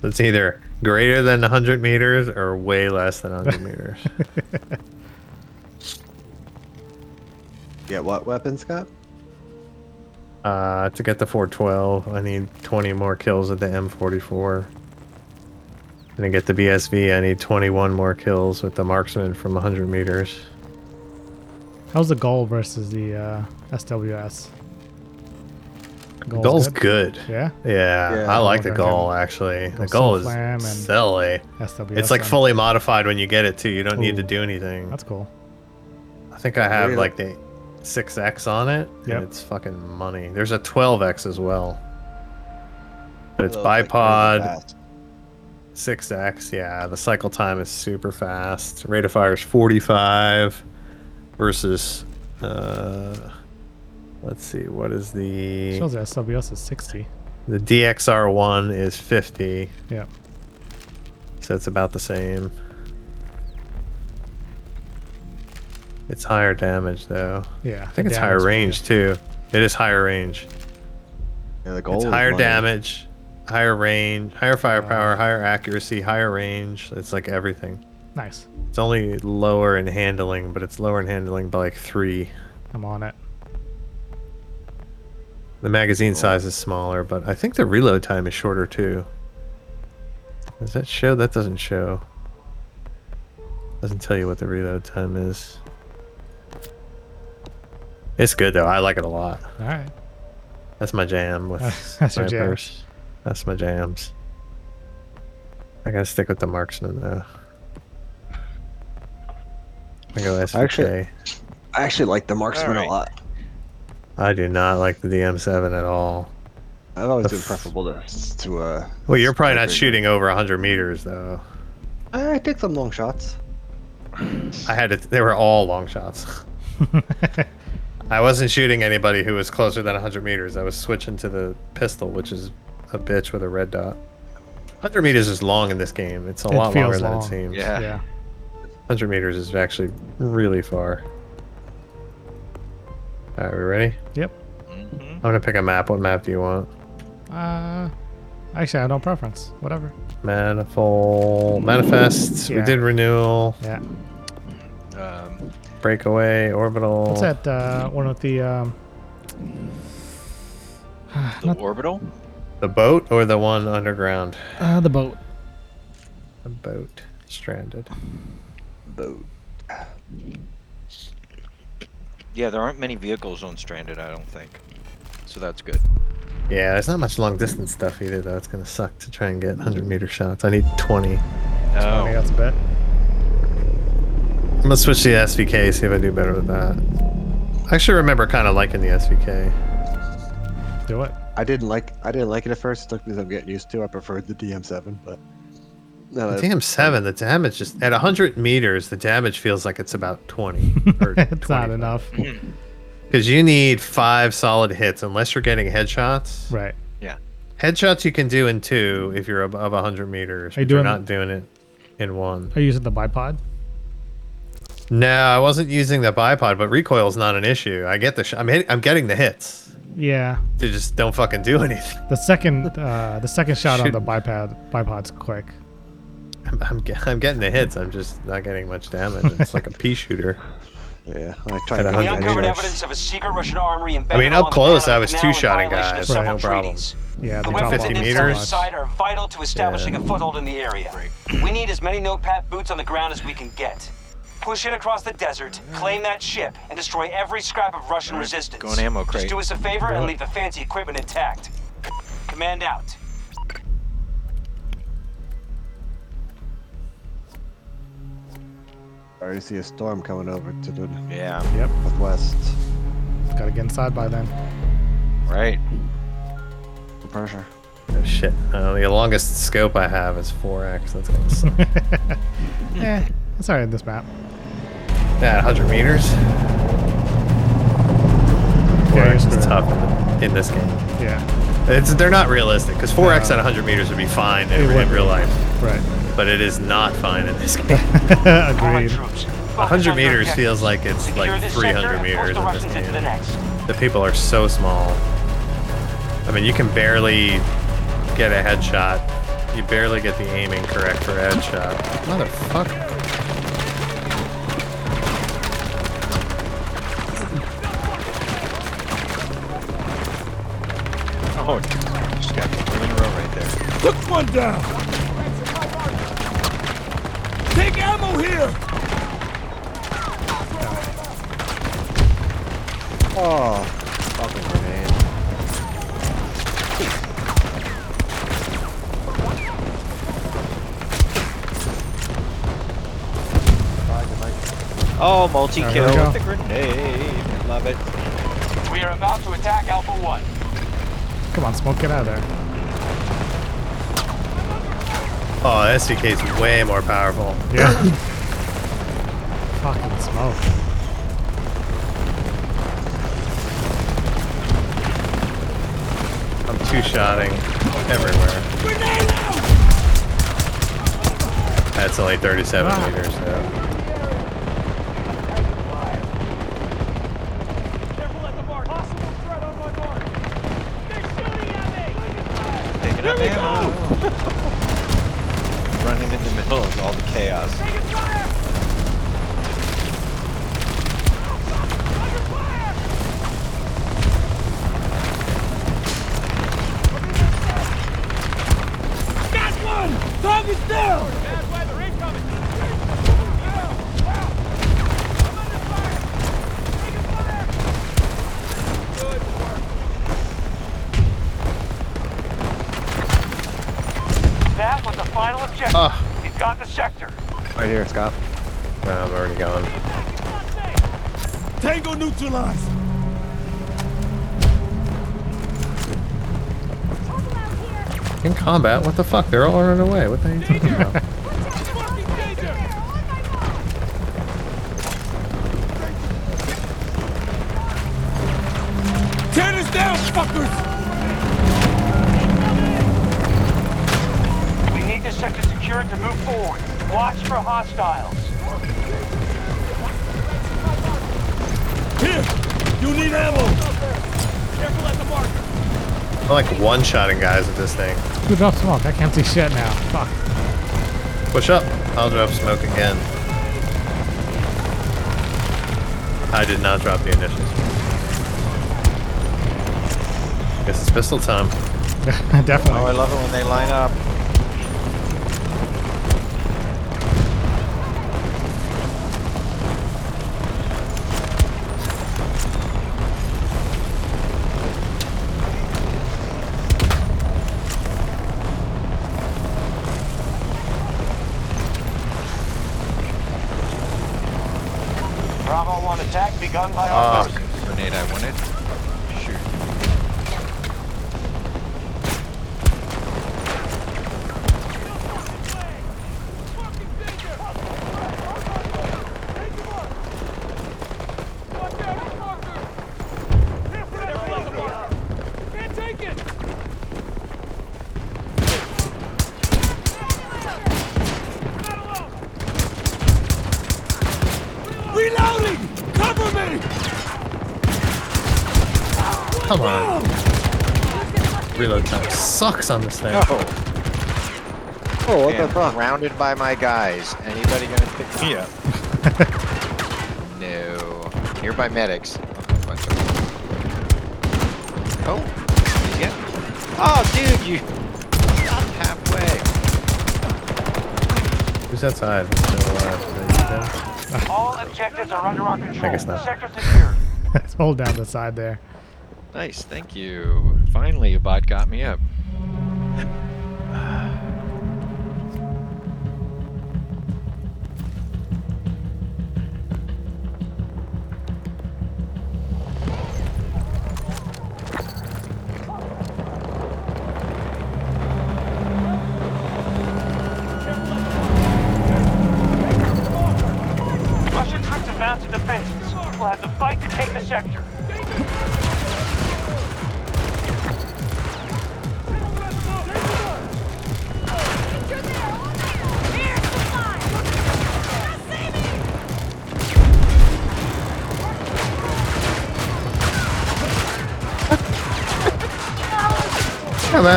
So it's either greater than 100 meters or way less than 100 meters.
Get what weapon, Scott?
Uh, to get the 412, I need 20 more kills with the M44. And to get the BSV, I need 21 more kills with the marksman from 100 meters.
How's the goal versus the uh, SWS?
The goal's good.
Yeah?
Yeah,
Yeah,
I like the
okay.
goal actually. The goal is
flam and
silly.
SWS.
It's like
then.
fully modified when you get it too. You don't need to do anything.
That's cool.
I think I have
Really?
like the 6x on it,
Yep.
and it's fucking money. There's a 12x as well. But it's
bipod. like, crazy
bipod,
fast.
6x. Yeah, the cycle time is super fast. Rate of fire is 45 versus. Uh, let's see, what is the
Shows that SWS is 60.
the DXR1 is 50,
Yeah.
so it's about the same. It's higher damage though.
Yeah.
I think it's higher range too. It is higher range.
Yeah, the goal
It's
is
higher
money.
damage, higher range, higher firepower, higher accuracy, higher range. It's like everything.
Nice.
It's only lower in handling, but it's lower in handling by like three.
I'm on it.
The magazine size is smaller, but I think the reload time is shorter too. Does that show? That doesn't show. Doesn't tell you what the reload time is. It's good though. I like it a lot.
All right.
That's my jam with
That's your jam.
snipers. That's my jams. I gotta stick with the marksman though. I go SVK.
Actually- I actually like the marksman
Alright.
a lot.
I do not like the DM7 at all.
I've always
The
been preferable to to uh.
Well, you're probably not shooting over 100 meters though.
I take some long shots.
I had to. They were all long shots. I wasn't shooting anybody who was closer than 100 meters. I was switching to the pistol, which is a bitch with a red dot. 100 meters is long in this game. It's a
It
lot longer
feels
than
long.
it seems.
Yeah.
Yeah.
100 meters is actually really far. Alright, we ready?
Yep.
Mhm.
I'm gonna pick a map. What map do you want?
Uh, actually, I have no preference. Whatever.
Manifold. Manifest. We
Yeah.
did renewal.
Yeah.
Um,
Breakaway. Orbital.
What's that uh, one with the um?
the
Not-
orbital.
The boat or the one underground?
Uh, the boat.
The boat. Stranded.
Boat.
Yeah, there aren't many vehicles on stranded. I don't think. So that's good.
Yeah, there's not much long distance stuff either, though. It's gonna suck to try and get 100 meter shots. I need 20.
I
Oh,
think that's a bet.
I'm gonna switch to the SVK, see if I do better with that. I actually remember kind of liking the SVK.
Do it.
I didn't like I didn't like it at first. It took me some getting used to. I preferred the DM7, but no,
The DM7, the damage just at 100 meters, the damage feels like it's about 20. Or
it's not enough.
Because you need five solid hits unless you're getting headshots.
right. Yeah.
Headshots you can do in two if you're above 100 meters.
Are you
but you're
doing-
not doing it in one.
Are you using the bipod?
No, I wasn't using the bipod, but recoil is not an issue. I get the. Sh- I'm hit- I'm getting the hits.
Yeah.
They just don't fucking do anything.
The second, uh, the second shot on the bipod, bipod's quick.
I'm, I'm, I'm getting the hits. I'm just not getting much damage. It's like a pea shooter.
yeah. I tried to
a
We uncovered evidence of a secret Russian armory embedded
I mean, up close, I
Panama
was two-shotting
violation
guys,
so
several
no problem.
treaties.
Yeah,
The
they
weapons and
50
off
intel
meters?
inside are vital to establishing
Yeah.
a foothold in the area. We need as many no-pat boots on the ground as we can get. Push in across the desert, claim that ship, and destroy every scrap of Russian resistance.
Go in ammo crate.
Just do us a favor and leave the fancy equipment intact. Command out.
I already see a storm coming over to the
yeah.
Yep.
northwest.
Gotta get inside by then.
Right.
The pressure.
Oh, shit. Uh, the longest scope I have is 4x. That's gonna suck.
Eh, it's alright this map.
Yeah, 100 meters.
Yeah,
4x is tough in, in this game.
Yeah.
It's, they're not realistic because 4x at 100 meters would be fine in, in real life,
Right.
but it is not fine in this game.
Agreed.
100 meters feels like it's
Secure
like 300 meters in
the
this
Russians into the
game. The people are so small. I mean, you can barely get a headshot. You barely get the aiming correct for a headshot. Motherfucker.
Oh, just got two in a row right there.
Took one down. Take ammo here.
Oh, fucking grenade.
Oh, multi-kill
here we
with the grenade. love it.
We are about to attack Alpha 1.
Come on, smoke, get out of there.
Oh, SVK is way more powerful.
Yeah. Fucking smoke.
I'm two-shotting everywhere. That's only 37
Ah.
meters, so. Combat, what the fuck? They're all running away. What the hell are you talking about?
Tear this down, fuckers!
We need this sector secured to move forward. Watch for hostiles.
Here, you need ammo. Careful at the marker.
I'm like one-shotting guys with this thing.
Who dropped smoke? I can't see shit now. Fuck.
Push up. I'll drop smoke again. I did not drop the initials. Guess it's pistol time.
Definitely.
Oh, I love it when they line up.
1
sucks on this thing.
No.
Oh, what
Damn,
the fuck?
surrounded by my guys. Anybody gonna pick me up? no. Nearby medics. Oh, bunch of- Oh, you get. Oh, dude, you stopped halfway.
Who's outside? Still alive? Is that you, Ben?
All objectives are under our control.
guess not.
Sector secure.
Let's hold down the side there.
Nice, thank you. Finally, a bot got me up.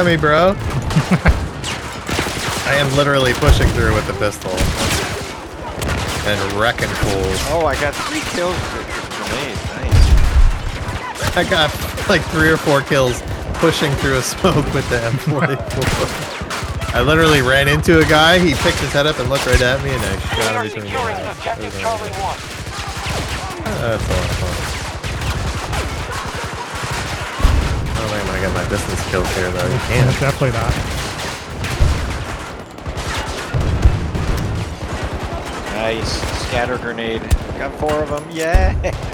Me, bro. I am literally pushing through with the pistol. And wrecking fools.
Oh, I got three kills with grenade. Nice.
I got like three or four kills pushing through a smoke with the M44. I literally ran into a guy, he picked his head up and looked right at me, and I
We
shot him between the eyes.
objective
That
Charlie
was
1.
amazing. That's a lot of fun. I don't think I'm gonna get my distance kills here, though. You can't.
Definitely not.
Nice. Scatter grenade. Got four of them. Yeah.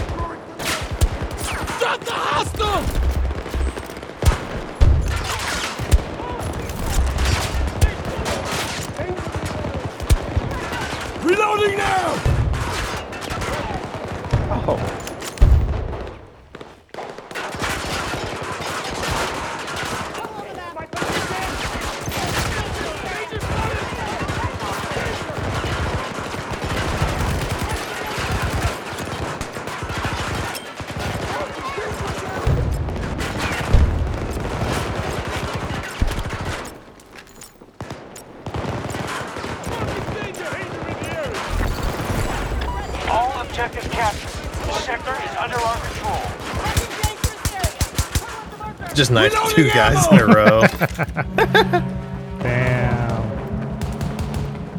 Just knifed two guys in a row.
Damn.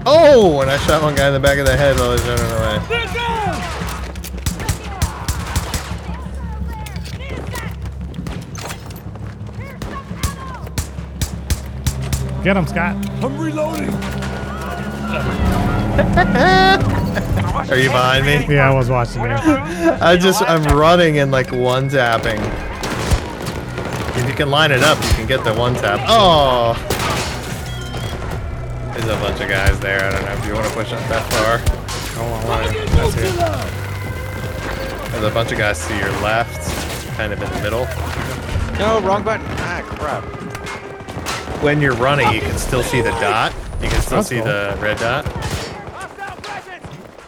Oh, and I shot one guy in the back of the head while I was running away.
They're down!
Get him, Scott.
I'm reloading!
Are you behind me?
Yeah, I was watching you.
I just I'm running and like one tapping. If you can line it up, you can get the one tap. Oh, there's a bunch of guys there. I don't know if you want to push up that far.
Hold on, hold on. That's it.
There's a bunch of guys to your left, kind of in the middle.
No, wrong button. Ah, crap.
When you're running, you can still see the dot. You can still
That's
see
cool.
the red dot.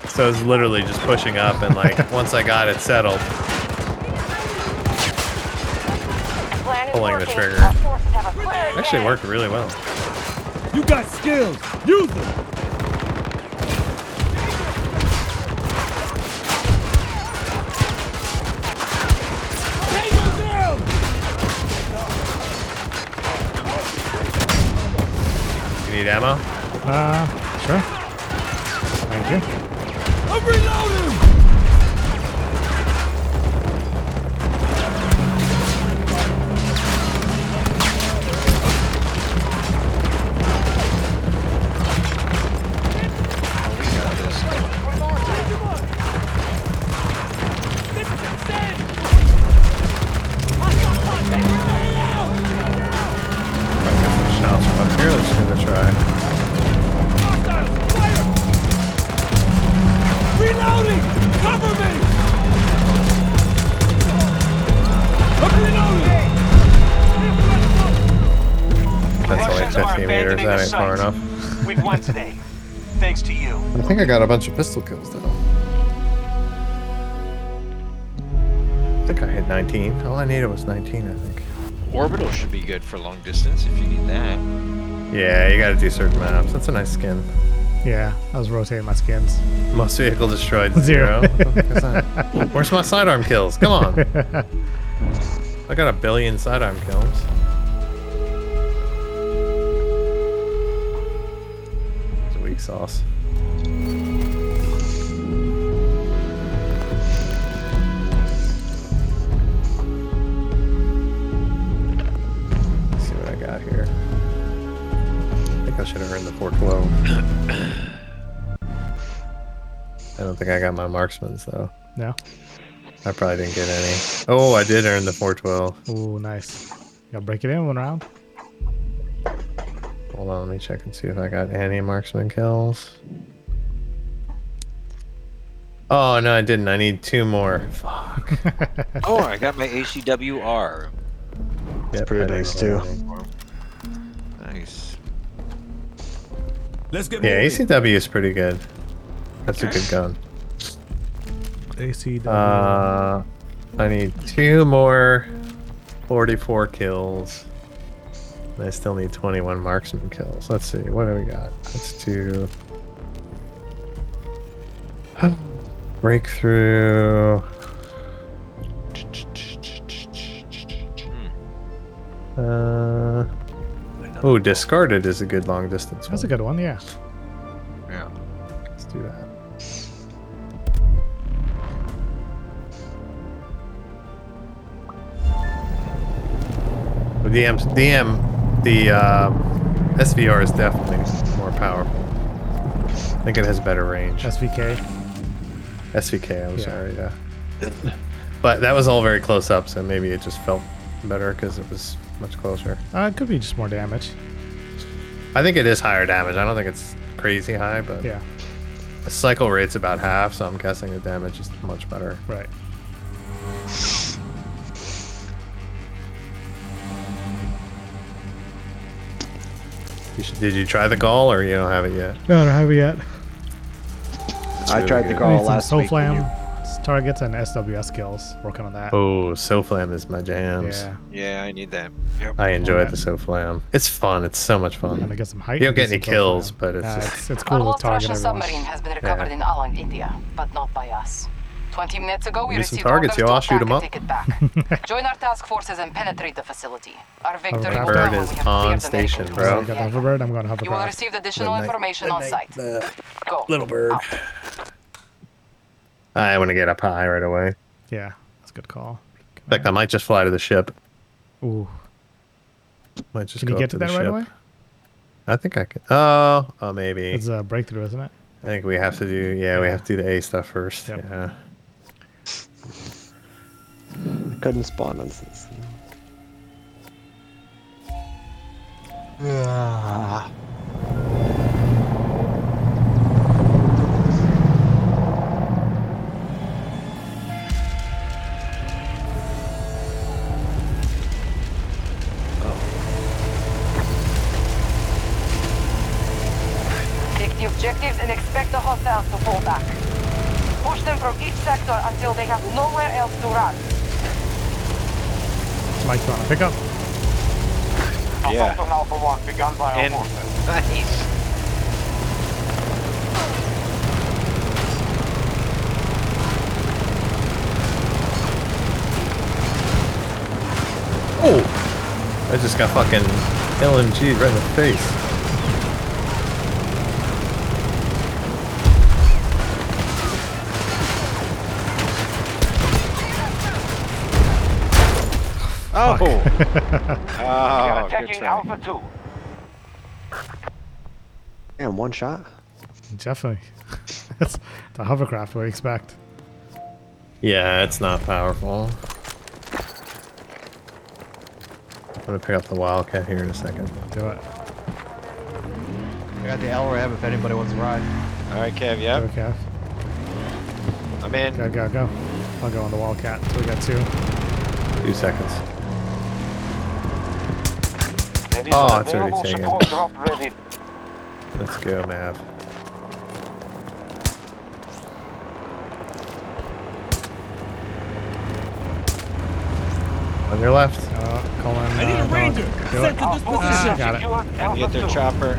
So it's literally just pushing up, and like once I got it settled, the trigger. Actually worked really well.
You got skills! Use them!
Only
Russians are
50 meters. That ain't far enough.
We've won today. Thanks to you.
I think I got a bunch of pistol kills though. I think I hit 19. All I needed was 19, I think.
Orbital should be good for long distance if you need that.
Yeah, you gotta do certain maps. That's a nice skin.
Yeah, I was rotating my skins.
Most vehicle destroyed
Zero.
zero. What the fuck is that? Where's my sidearm kills? Come on. I got a billion sidearm kills. Sauce. Let's see what I got here. I think I should have earned the 412. I don't think I got my marksman's though.
No.
I probably didn't get any. Oh, I did earn the 412.
Oh, nice. You gotta break it in one round.
Hold on, let me check and see if I got any marksman kills. Oh no, I didn't. I need two more. Fuck.
Oh, I got my ACWR.
Yep,
pretty nice, too.
Nice.
Let's get
Yeah,
moving.
ACW is pretty good. That's a good gun.
ACW.
Uh, I need two more 44 kills. And I still need 21 marksman kills. Let's see, what do we got? Let's do breakthrough. Uh, oh, discarded is a good long distance.
That's a good one, yeah.
Yeah.
Let's do that. The DM, DM, the um, SVR is definitely more powerful. I think it has better range.
SVK.
SVK, I'm
Yeah.
sorry, yeah. But that was all very close up, so maybe it just felt better because it was much closer.
Uh, it could be just more damage.
I think it is higher damage. I don't think it's crazy high, but
Yeah,
the cycle rate's about half, so I'm guessing the damage is much better.
right.
You should, did you try the gall or you don't have it yet?
No, I don't have it yet.
I
really
tried to
good.
go
I need
last
soul
week. when
flam
you-
targets and SWS skills. Working on that.
Oh, Soflam is my jams.
yeah,
Yeah, I need that. Yep.
I enjoy
Yeah.
the Soflam. It's fun. It's so much
and I
fun.
get some height.
You don't
and
get any
some
kills,
flam.
but it's
Nah,
just-
it's, it's cool to
lost
target
Russian
everyone.
submarine has been recovered
Yeah.
in Alang, India, but not by us. Twenty minutes ago, we
Give me some
received
targets,
orders
yo,
to
I'll shoot
attack
'em
and
up.
take it back. Join our task forces and penetrate the facility. Our victory will
Hovercraft
come
bird
when
is
we have
on
cleared the
station,
medical
bro.
So
tools
you got the
in the
hoverbird. I'm going
You will
hovercraft.
receive additional
Midnight-
information on site. Go.
little bird.
Out.
I want to get up high right away.
Yeah, that's a good call.
In fact, I might just fly to the ship.
Ooh,
Might just
can
go
you
up
get to
the
that right
ship.
away?
I think I could. Oh, oh, maybe.
It's a breakthrough, isn't it?
I think we have to do. Yeah, we have to do the A stuff first.
Yep.
Yeah.
Couldn't spawn on this.
Take the objectives and expect the hostiles to fall back. Push them from each sector until they have nowhere else to run.
Mike, you want to pick up?
Yeah.
Alpha 1 begun by our
And nice.
Oh! I just got fucking LMG right in the face.
Oh.
We
oh, good
attacking
try.
Alpha 2.
Damn, one shot.
Definitely. That's the hovercraft. we expect?
Yeah, it's not powerful. I'm gonna pick up the Wildcat here in a second.
Do it.
I got the LRM if anybody wants to ride.
All right, Kev. Yep.
Okay.
I'm in.
Go, go, go. I'll go on the Wildcat. So we got two.
Two seconds.
There is
Oh, it's already taken.
drop ready.
Let's go, Mav. On your left.
Uh, Colin. I need a ranger. Do it.
Our forces
Ah,
have
got it.
Get their chopper.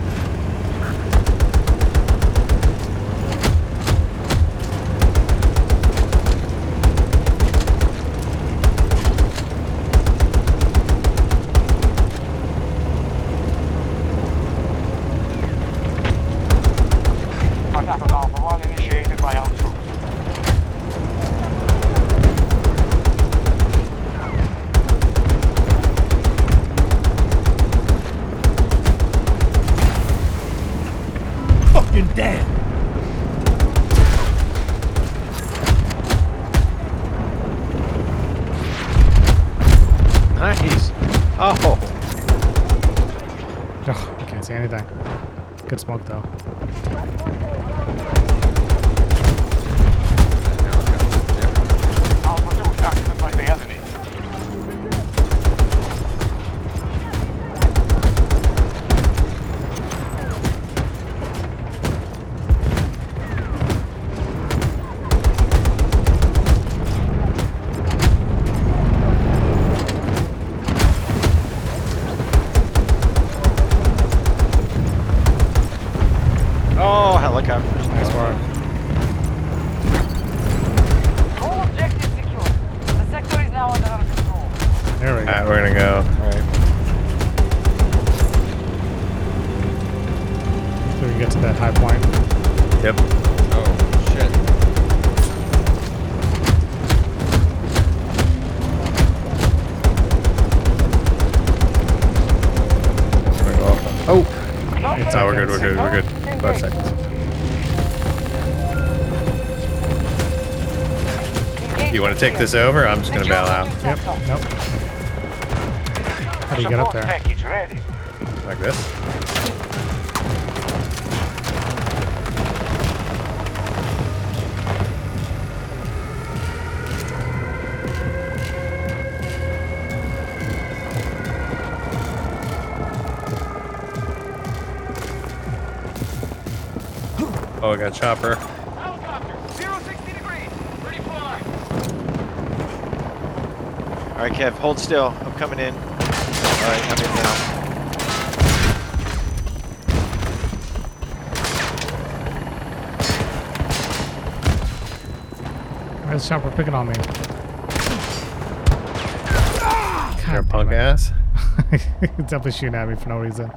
Take this over? I'm just gonna bail out.
Yep. Nope. How do you get up there?
Package ready.
Like this. Oh, I got chopper.
Helicopter, 060 degrees. Ready fly.
All right, Kev, hold still. I'm coming in. All right, I'm in now.
Where's the chopper picking on me?
You're a punk ass.
It's definitely shooting at me for no reason.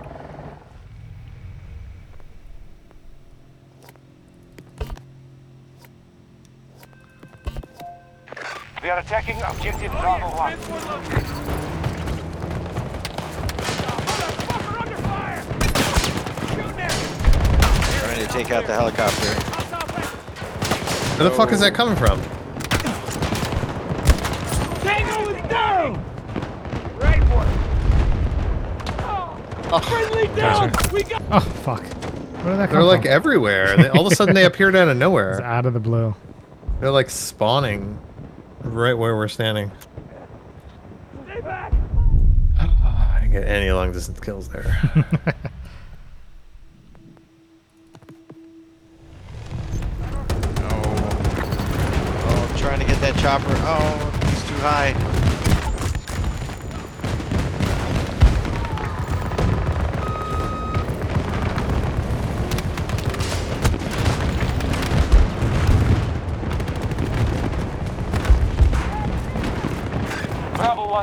Trying out the helicopter.
Where the fuck is that coming from?
Tango is down! Right one. Oh, oh, friendly down! We got
Oh fuck! Where did that come
They're like
from?
everywhere. They, all of a sudden they appeared out of
It's
nowhere.
out of the blue.
They're like spawning right where we're standing.
Stay back!
Ah, I didn't get any long distance kills there.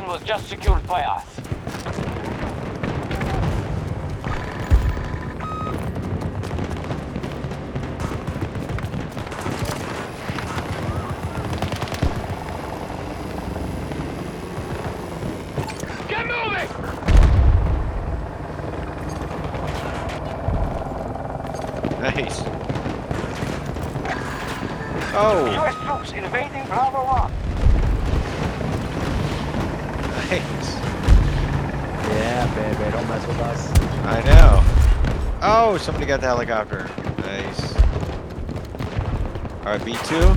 was just secured by us.
Oh, somebody got the helicopter. Nice. All right, B2.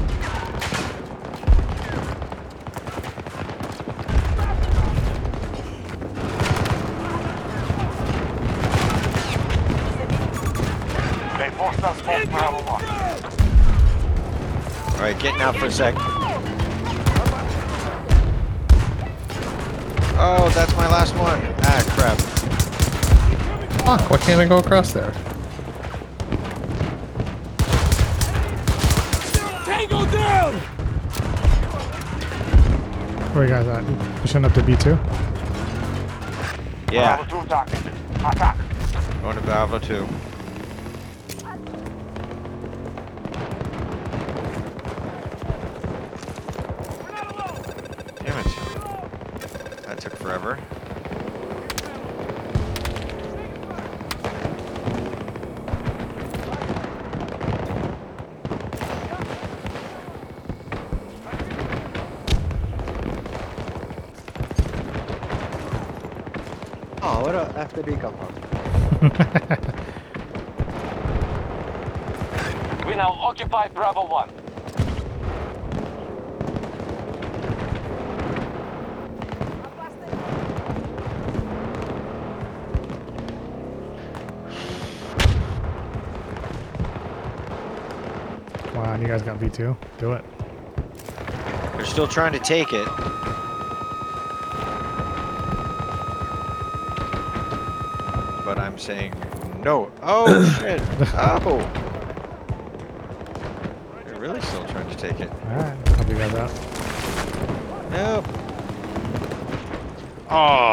They forced us off Bravo 1.
All right, getting out for a sec. Oh, that's my last one. Ah, crap.
Fuck, why can't I go across there?
Where you guys at? Pushing up to B2?
Yeah,
Bravo 2 targeted. Attack.
going to Bravo 2.
Where the F did he come from?
We now occupy Bravo 1.
Come on, you guys got V2. Do it.
They're still trying to take it. Saying no. Oh, shit. Oh. They're really still trying to take it.
Alright, help you guys out.
Nope. Oh.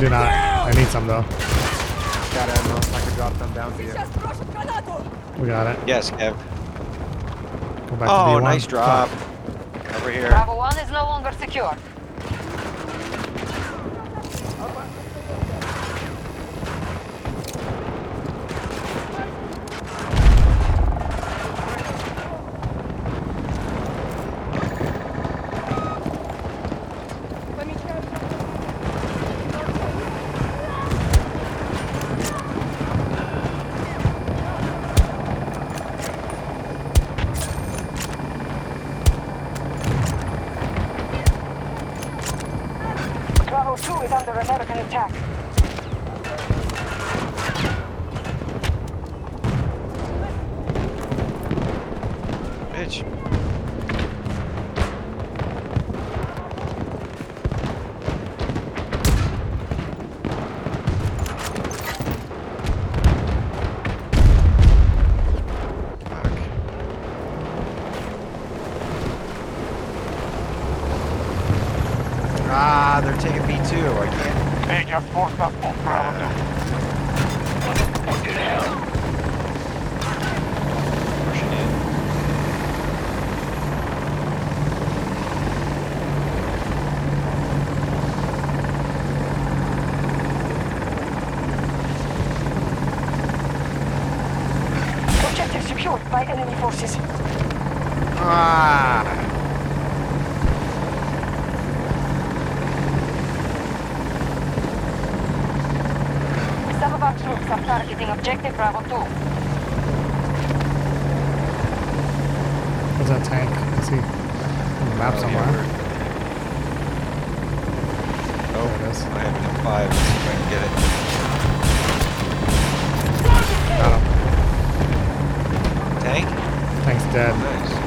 Do
not. I need some though.
Got ammo. I can drop them down to you.
We got it.
Yes, Kev.
Go back
Oh,
to B1.
nice drop. Over here.
Bravo 1 is no longer secure.
Ah, they're taking me too. I can't.
Major force up on Bravo
Pushing in.
Objective secured by enemy forces.
Ah.
Some of our troops are targeting Objective Bravo 2.
What's that tank? I see on the map
Oh,
somewhere.
yeah, Oh,
There it is.
I have an M5. Let's see if I can get it.
Got him.
Tank?
Tank's dead.
Nice.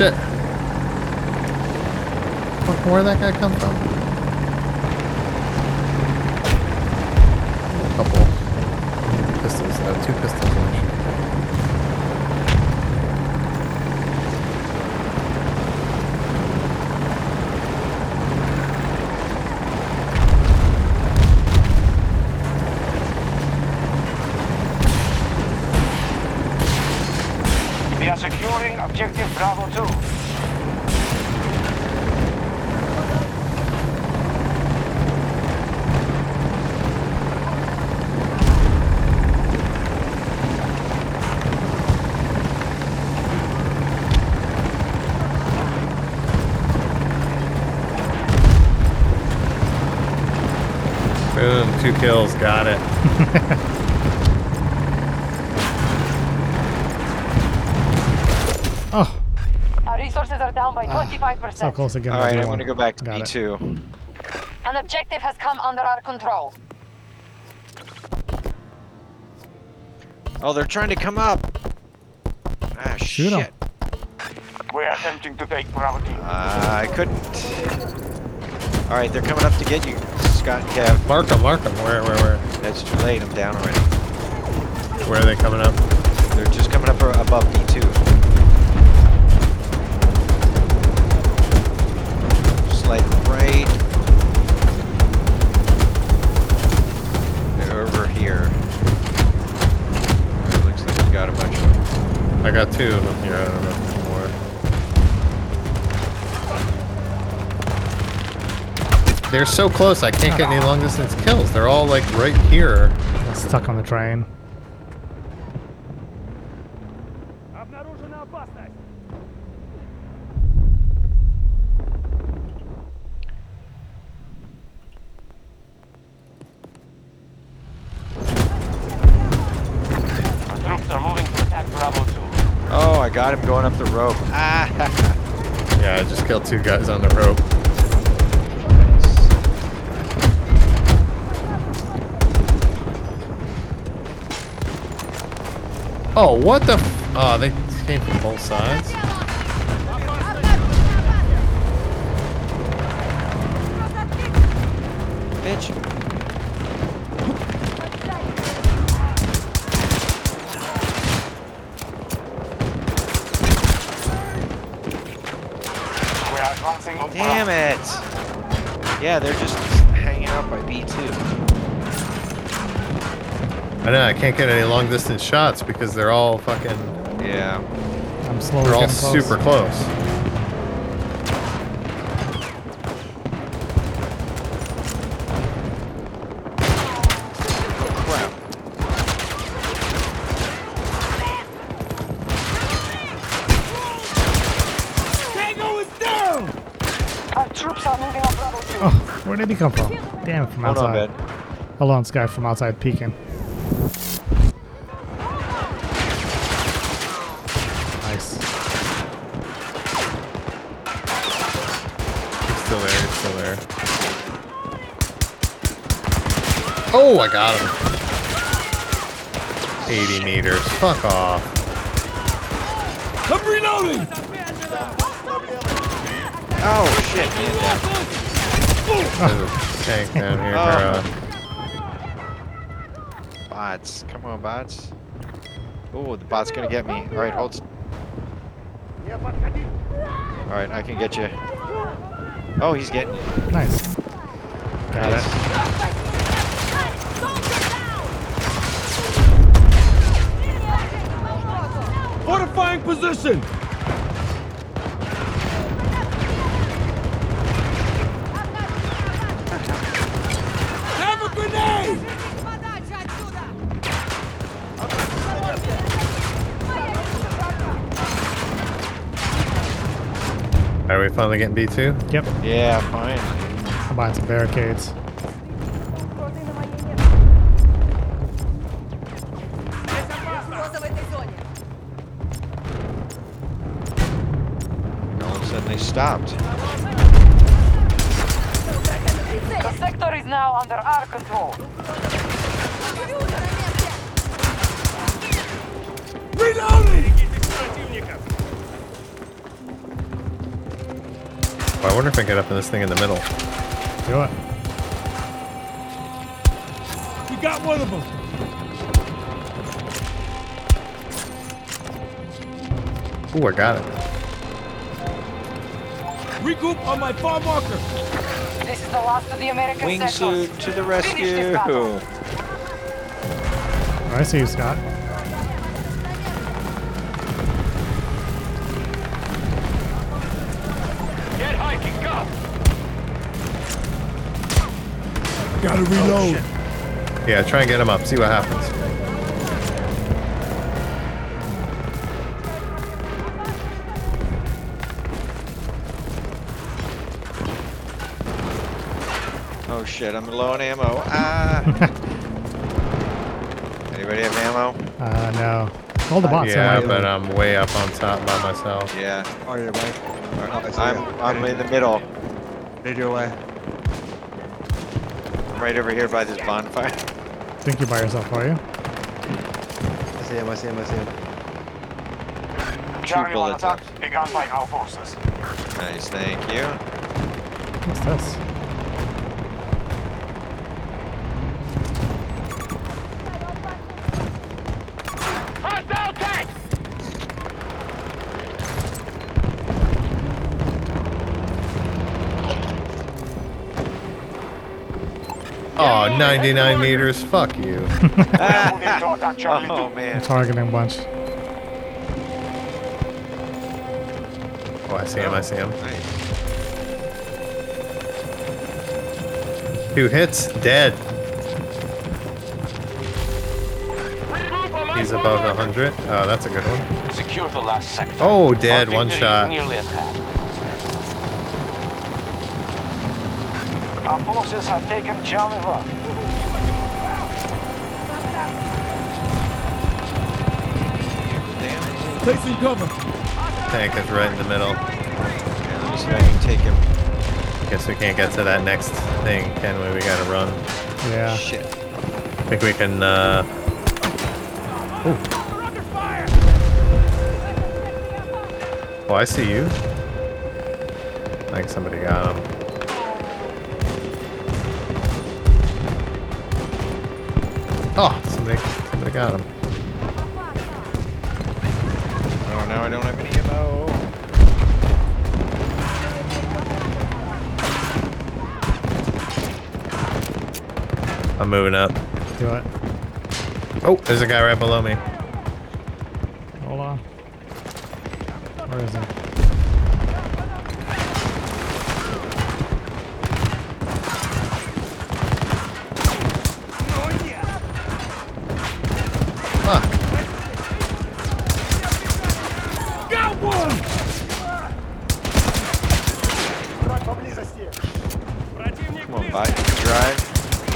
Shit. Where'd that guy come from?
55%.
So close again.
All right, I'm
going
to go back to
Got
B2. It.
An objective has come under our control.
Oh, they're trying to come up. Ah,
Shoot
shit.
Em. We're attempting to take property.
Uh, I couldn't. All right, they're coming up to get you, Scott and Kev.
Mark them, mark them. Where, where, where?
That's too late. I'm down already.
Where are they coming up?
They're just coming up above got
two of them here. I don't know if there's more. They're so close. I can't get any long distance kills. They're all like right here.
Stuck on the train.
what the f Oh, they came from both sides.
Bitch. Damn it! Yeah, they're just hanging out by B2.
I know I can't get any long distance shots because they're all fucking.
Yeah.
I'm slowly
They're all
getting close.
super close.
Crap.
Our troops are moving up Bravo 2.
Oh, where did he come from? Damn it, from
Hold on,
outside.
Ben.
Hold on, this guy from outside peeking. Nice.
He's still there. He's still there. Oh, I got him. 80 meters. Fuck off.
I'm reloading!
Oh shit, man.
There's a tank down here.
Oh.
or, uh,
Bots. Come on, bots. Oh, the bot's gonna get me. Alright, hold. S- Alright, I can get you. Oh, he's getting you.
Nice. Got it.
Fortifying position!
Are we finally getting B2?
Yep.
Yeah, fine.
I'm buying some barricades.
And all of a sudden they stopped.
The sector is now under our control.
Reloading!
I wonder if I can get up in this thing in the middle.
Do it.
We got one of them!
Ooh, I got it.
Regroup on my farm marker!
This is the last of the American.
Wingsuit to the
Finish this battle.
rescue!
Oh, I see you, Scott.
Gotta reload.
Yeah, try and get him up. See what happens.
Oh shit, I'm low on ammo. Ah! Anybody have ammo?
Uh, no. All the bots
yeah, but I'm way up on top by myself.
Yeah.
Oh, your way. Oh, I see
I'm. I'm in the middle.
Headed your way.
I'm right over here by this bonfire.
think you're by yourself, are you?
I see him, I see him, I see him.
Two bullets left.
Begun by our forces.
Nice, thank you.
What's this?
99 meters. Fuck you.
oh man.
Targeting bunch.
Oh, I see him. I see him.
Nice.
Two hits, dead. He's above 100. Oh, that's a good one.
Secure the last sector.
Oh, dead.
Our
One shot.
Nearly at hand.
Our forces have taken Charlie Rock. Placing cover.
Tank is right in the middle.
Okay, let me see if I can take him.
Guess we can't get to that next thing, can we? We gotta run.
Yeah.
Shit.
I think we can, uh... Ooh. Oh, I see you. I think somebody got him. Oh, somebody, somebody got him. I'm moving up.
Do it.
Oh, there's a guy right below me.
Hold on. Where is he?
Fuck.
Got one!
Come on, bud. Drive.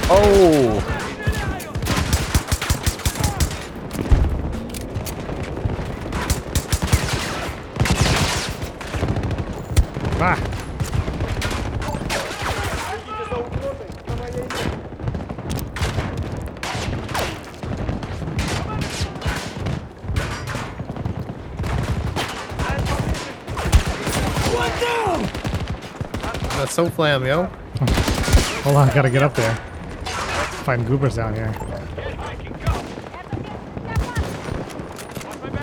Oh!
Ah!
That's Soflam, yo.
Hold on, gotta get up there. Find goobers down here.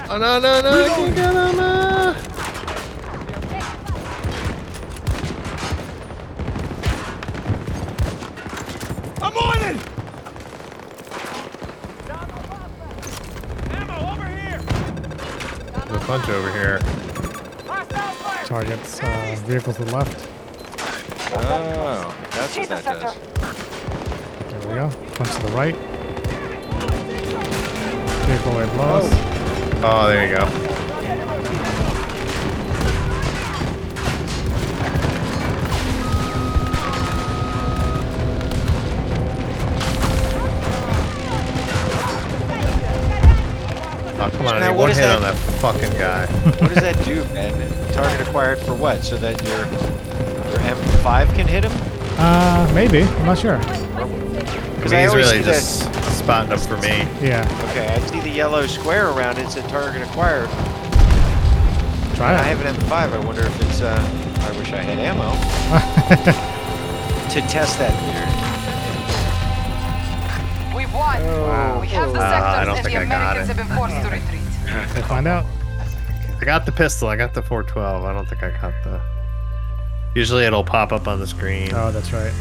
Oh no no no! I can't get him! uh.
I'm on it! Ammo over!
There's a bunch over here.
Targets, uh, vehicles to the left.
Oh, that's what that does.
There we go. Bunch to the right. Vehicle right below us.
Oh, there you go. Oh, come on, I
Now,
need
what
one hit
that?
on that fucking guy.
What does that do, man? Target acquired for what? So that your your M5 can hit him?
Uh, maybe. I'm not sure.
Because
I
I
mean, he's
always
really
see
just spotting up for me.
Yeah.
Okay, I see the yellow square around it. It's a target acquired.
Try it.
I
it.
have an M5. I wonder if it's. Uh, I wish I had ammo to test that theory.
We've won. We have the
Uh, I
sectors
don't
and the
I got
Americans
it.
have been forced to retreat.
We'll find out.
I got the pistol. I got the 412. I don't think I got the. Usually it'll pop up on the screen.
Oh, that's right.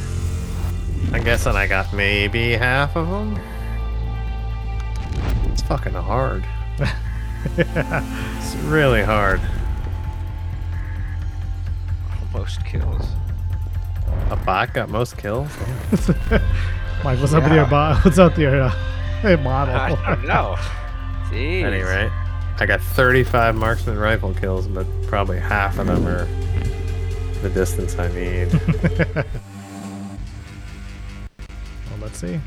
I'm guessing I got maybe half of them. It's fucking hard. it's really hard.
Most kills.
A bot got most kills.
Mike, what's up with your bo- What's up with your uh, hey, model?
I don't know. Jeez.
Anyway, I got 35 marksman rifle kills, but probably half of them are the distance I need.
well, let's see.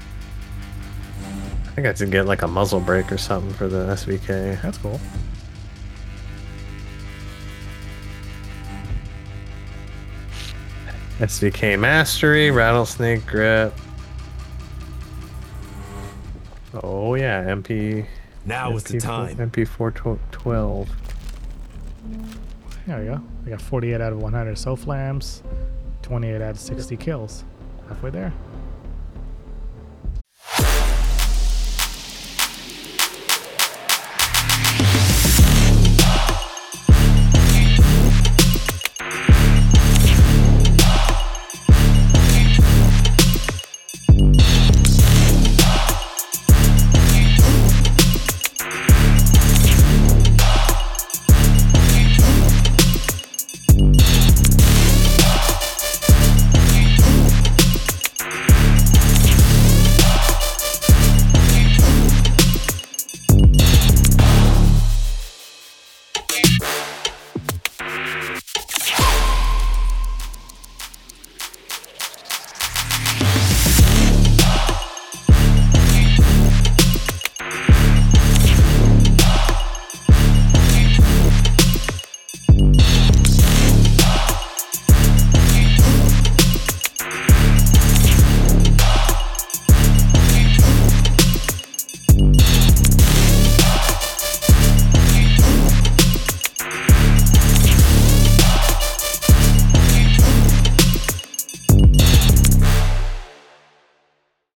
I think I should get like a muzzle brake or something for the SVK.
That's cool.
SVK mastery, rattlesnake grip. Oh yeah, MP.
Now is the time.
MP four twelve.
There we go. We got 48 out of 100 Soflams, 28 out of 60 kills. Halfway there.